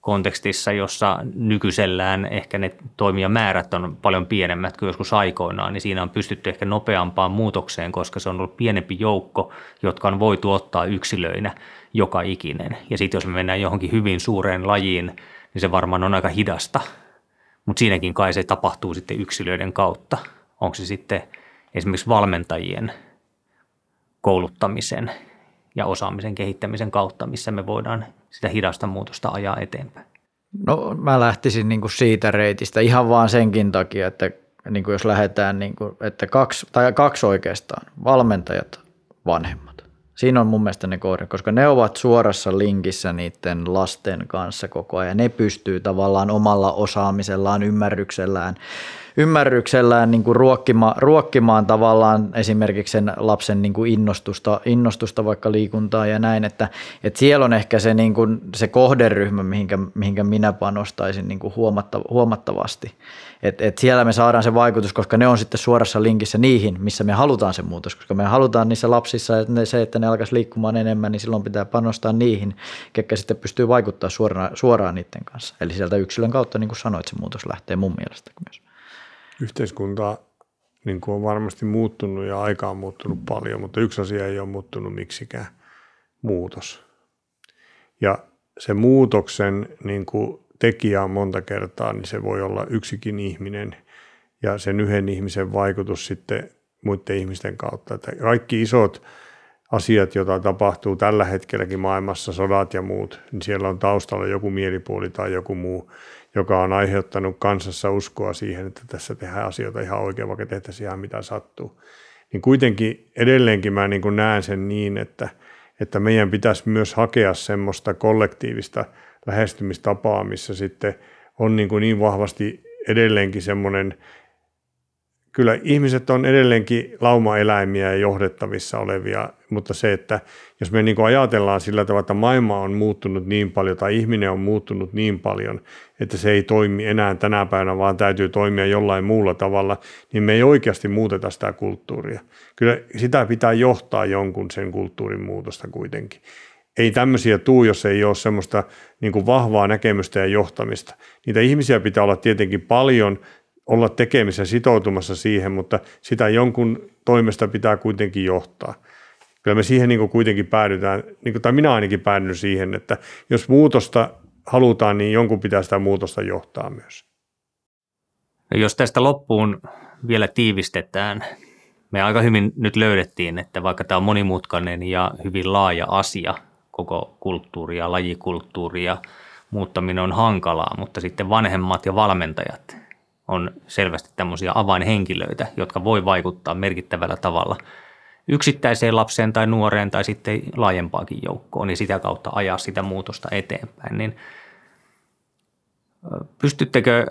kontekstissa, jossa nykyisellään ehkä ne toimijamäärät on paljon pienemmät kuin joskus aikoinaan, niin siinä on pystytty ehkä nopeampaan muutokseen, koska se on ollut pienempi joukko, jotka on voitu ottaa yksilöinä joka ikinen. Ja sitten jos me mennään johonkin hyvin suureen lajiin, niin se varmaan on aika hidasta mutta siinäkin kai se tapahtuu sitten yksilöiden kautta. Onko se sitten esimerkiksi valmentajien kouluttamisen ja osaamisen kehittämisen kautta, missä me voidaan sitä hidasta muutosta ajaa eteenpäin? No mä lähtisin niin kuin siitä reitistä ihan vaan senkin takia, että niin kuin jos lähdetään, niin kuin, että kaksi, tai kaksi oikeastaan, valmentajat, vanhemmat. Siinä on mun mielestä ne kohdat, koska ne ovat suorassa linkissä niiden lasten kanssa koko ajan. Ne pystyy tavallaan omalla osaamisellaan, ymmärryksellään, ymmärryksellään niin kuin ruokkima, ruokkimaan tavallaan esimerkiksi sen lapsen niin kuin innostusta, innostusta vaikka liikuntaa ja näin, että, että siellä on ehkä se, niin kuin, se kohderyhmä, mihinkä, mihinkä minä panostaisin niin kuin huomattavasti. Et, et siellä me saadaan se vaikutus, koska ne on sitten suorassa linkissä niihin, missä me halutaan se muutos, koska me halutaan niissä lapsissa että ne, se, että ne alkaisi liikkumaan enemmän, niin silloin pitää panostaa niihin, ketkä sitten pystyy vaikuttaa suoraan, suoraan niiden kanssa. Eli sieltä yksilön kautta, niin kuin sanoit, se muutos lähtee mun mielestä myös. Yhteiskunta niin kuin on varmasti muuttunut ja aika on muuttunut paljon, mutta yksi asia ei ole muuttunut miksikään, muutos. Ja se muutoksen niin kuin tekijä on monta kertaa, niin se voi olla yksikin ihminen ja sen yhden ihmisen vaikutus sitten muiden ihmisten kautta. Että kaikki isot asiat, joita tapahtuu tällä hetkelläkin maailmassa, sodat ja muut, niin siellä on taustalla joku mielipuoli tai joku muu, joka on aiheuttanut kansassa uskoa siihen, että tässä tehdään asioita ihan oikein, vaikka tehtäisiin ihan mitä sattuu. Niin kuitenkin edelleenkin mä niin kuin näen sen niin, että, että meidän pitäisi myös hakea semmoista kollektiivista – lähestymistapaa, missä sitten on niin, kuin niin vahvasti edelleenkin semmoinen, kyllä ihmiset on edelleenkin laumaeläimiä ja johdettavissa olevia, mutta se, että jos me niin kuin ajatellaan sillä tavalla, että maailma on muuttunut niin paljon tai ihminen on muuttunut niin paljon, että se ei toimi enää tänä päivänä, vaan täytyy toimia jollain muulla tavalla, niin me ei oikeasti muuteta sitä kulttuuria. Kyllä sitä pitää johtaa jonkun sen kulttuurin muutosta kuitenkin ei tämmöisiä tuu, jos ei ole semmoista niin kuin vahvaa näkemystä ja johtamista. Niitä ihmisiä pitää olla tietenkin paljon, olla tekemisissä sitoutumassa siihen, mutta sitä jonkun toimesta pitää kuitenkin johtaa. kyllä me siihen niin kuin kuitenkin päädytään, niin kuin, tai minä ainakin päädyn siihen, että jos muutosta halutaan, niin jonkun pitää sitä muutosta johtaa myös. No jos tästä loppuun vielä tiivistetään, me aika hyvin nyt löydettiin, että vaikka tämä on monimutkainen ja hyvin laaja asia, koko kulttuuri ja lajikulttuuri ja muuttaminen on hankalaa, mutta sitten vanhemmat ja valmentajat on selvästi tämmöisiä avainhenkilöitä, jotka voi vaikuttaa merkittävällä tavalla yksittäiseen lapseen tai nuoreen tai sitten laajempaakin joukkoon ja sitä kautta ajaa sitä muutosta eteenpäin. Niin pystyttekö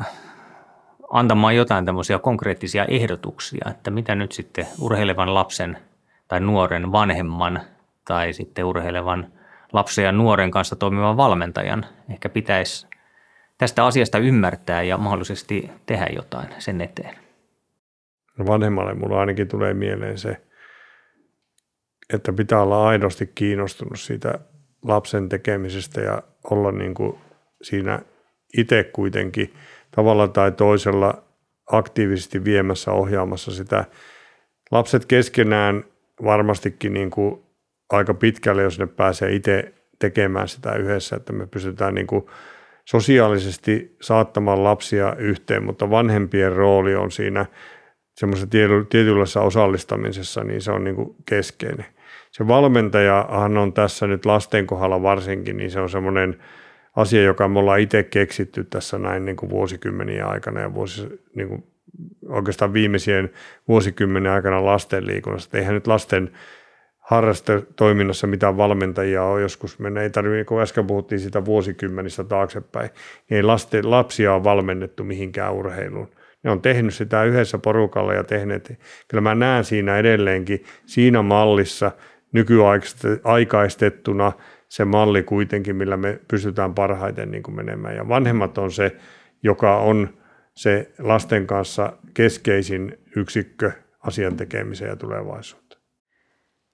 antamaan jotain tämmöisiä konkreettisia ehdotuksia, että mitä nyt sitten urheilevan lapsen tai nuoren vanhemman tai sitten urheilevan lapsen ja nuoren kanssa toimivan valmentajan ehkä pitäisi tästä asiasta ymmärtää ja mahdollisesti tehdä jotain sen eteen? No vanhemmalle mulla ainakin tulee mieleen se, että pitää olla aidosti kiinnostunut siitä lapsen tekemisestä ja olla niin kuin siinä itse kuitenkin tavalla tai toisella aktiivisesti viemässä, ohjaamassa sitä. Lapset keskenään varmastikin niin kuin aika pitkälle, jos ne pääsee itse tekemään sitä yhdessä, että me pystytään niin kuin sosiaalisesti saattamaan lapsia yhteen, mutta vanhempien rooli on siinä semmoisessa tietynlaisessa osallistamisessa, niin se on niin kuin keskeinen. Se valmentajahan on tässä nyt lasten kohdalla varsinkin, niin se on semmoinen asia, joka me ollaan itse keksitty tässä näin niin kuin vuosikymmeniä aikana ja vuosi, niin kuin oikeastaan viimeisien vuosikymmenen aikana lasten liikunnassa. Eihän nyt lasten harrastetoiminnassa mitään valmentajia on joskus mennä. Ei tarvitse, kun äsken puhuttiin sitä vuosikymmenistä taaksepäin, niin ei lasten, lapsia on valmennettu mihinkään urheiluun. Ne on tehnyt sitä yhdessä porukalla ja tehneet. Kyllä mä näen siinä edelleenkin siinä mallissa nykyaikaistettuna se malli kuitenkin, millä me pystytään parhaiten niin kuin menemään. Ja vanhemmat on se, joka on se lasten kanssa keskeisin yksikkö asian tekemiseen ja tulevaisuuteen.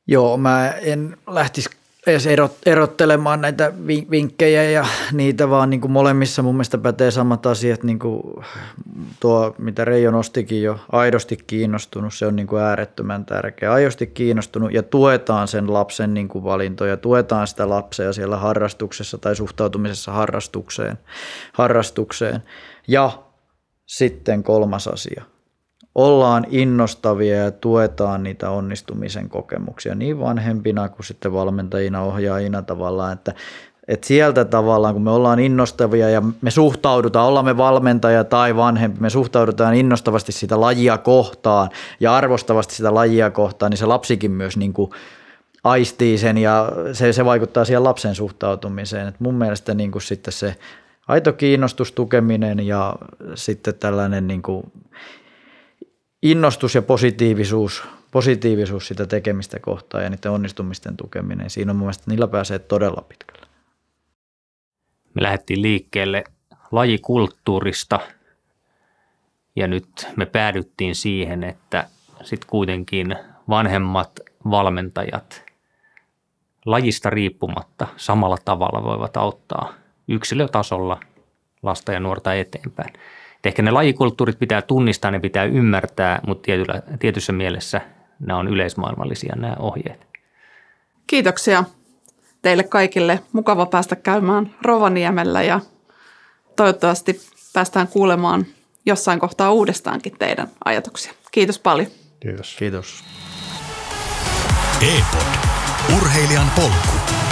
Joo, mä en lähtisi edes erottelemaan näitä vinkkejä ja niitä, vaan niin kuin molemmissa mun mielestä pätee samat asiat, niin kuin tuo, mitä Reijo nostikin jo, aidosti kiinnostunut, se on niin kuin äärettömän tärkeä. Aidosti kiinnostunut ja tuetaan sen lapsen niin kuin valintoja, tuetaan sitä lapsea siellä harrastuksessa tai suhtautumisessa harrastukseen. harrastukseen. Ja sitten kolmas asia – ollaan innostavia ja tuetaan niitä onnistumisen kokemuksia niin vanhempina kuin sitten valmentajina, ohjaajina tavallaan, että että sieltä tavallaan, kun me ollaan innostavia ja me suhtaudutaan, ollaan me valmentaja tai vanhempi, me suhtaudutaan innostavasti sitä lajia kohtaan ja arvostavasti sitä lajia kohtaan, niin se lapsikin myös niin kuin aistii sen ja se, se vaikuttaa siihen lapsen suhtautumiseen. Et mun mielestä niin kuin sitten se aito kiinnostus, tukeminen ja sitten tällainen niin kuin innostus ja positiivisuus, positiivisuus sitä tekemistä kohtaan ja niiden onnistumisten tukeminen, siinä on mun mielestä, niillä pääsee todella pitkälle. Me lähdettiin liikkeelle lajikulttuurista ja nyt me päädyttiin siihen, että sitten kuitenkin vanhemmat valmentajat lajista riippumatta samalla tavalla voivat auttaa yksilötasolla lasta ja nuorta eteenpäin. Et ehkä ne lajikulttuurit pitää tunnistaa, ne pitää ymmärtää, mutta tietyllä, tietyssä mielessä nämä on yleismaailmallisia nämä ohjeet. Kiitoksia teille kaikille. Mukava päästä käymään Rovaniemellä ja toivottavasti päästään kuulemaan jossain kohtaa uudestaankin teidän ajatuksia. Kiitos paljon. Kiitos. Kiitos. E-pod. Urheilijan polku.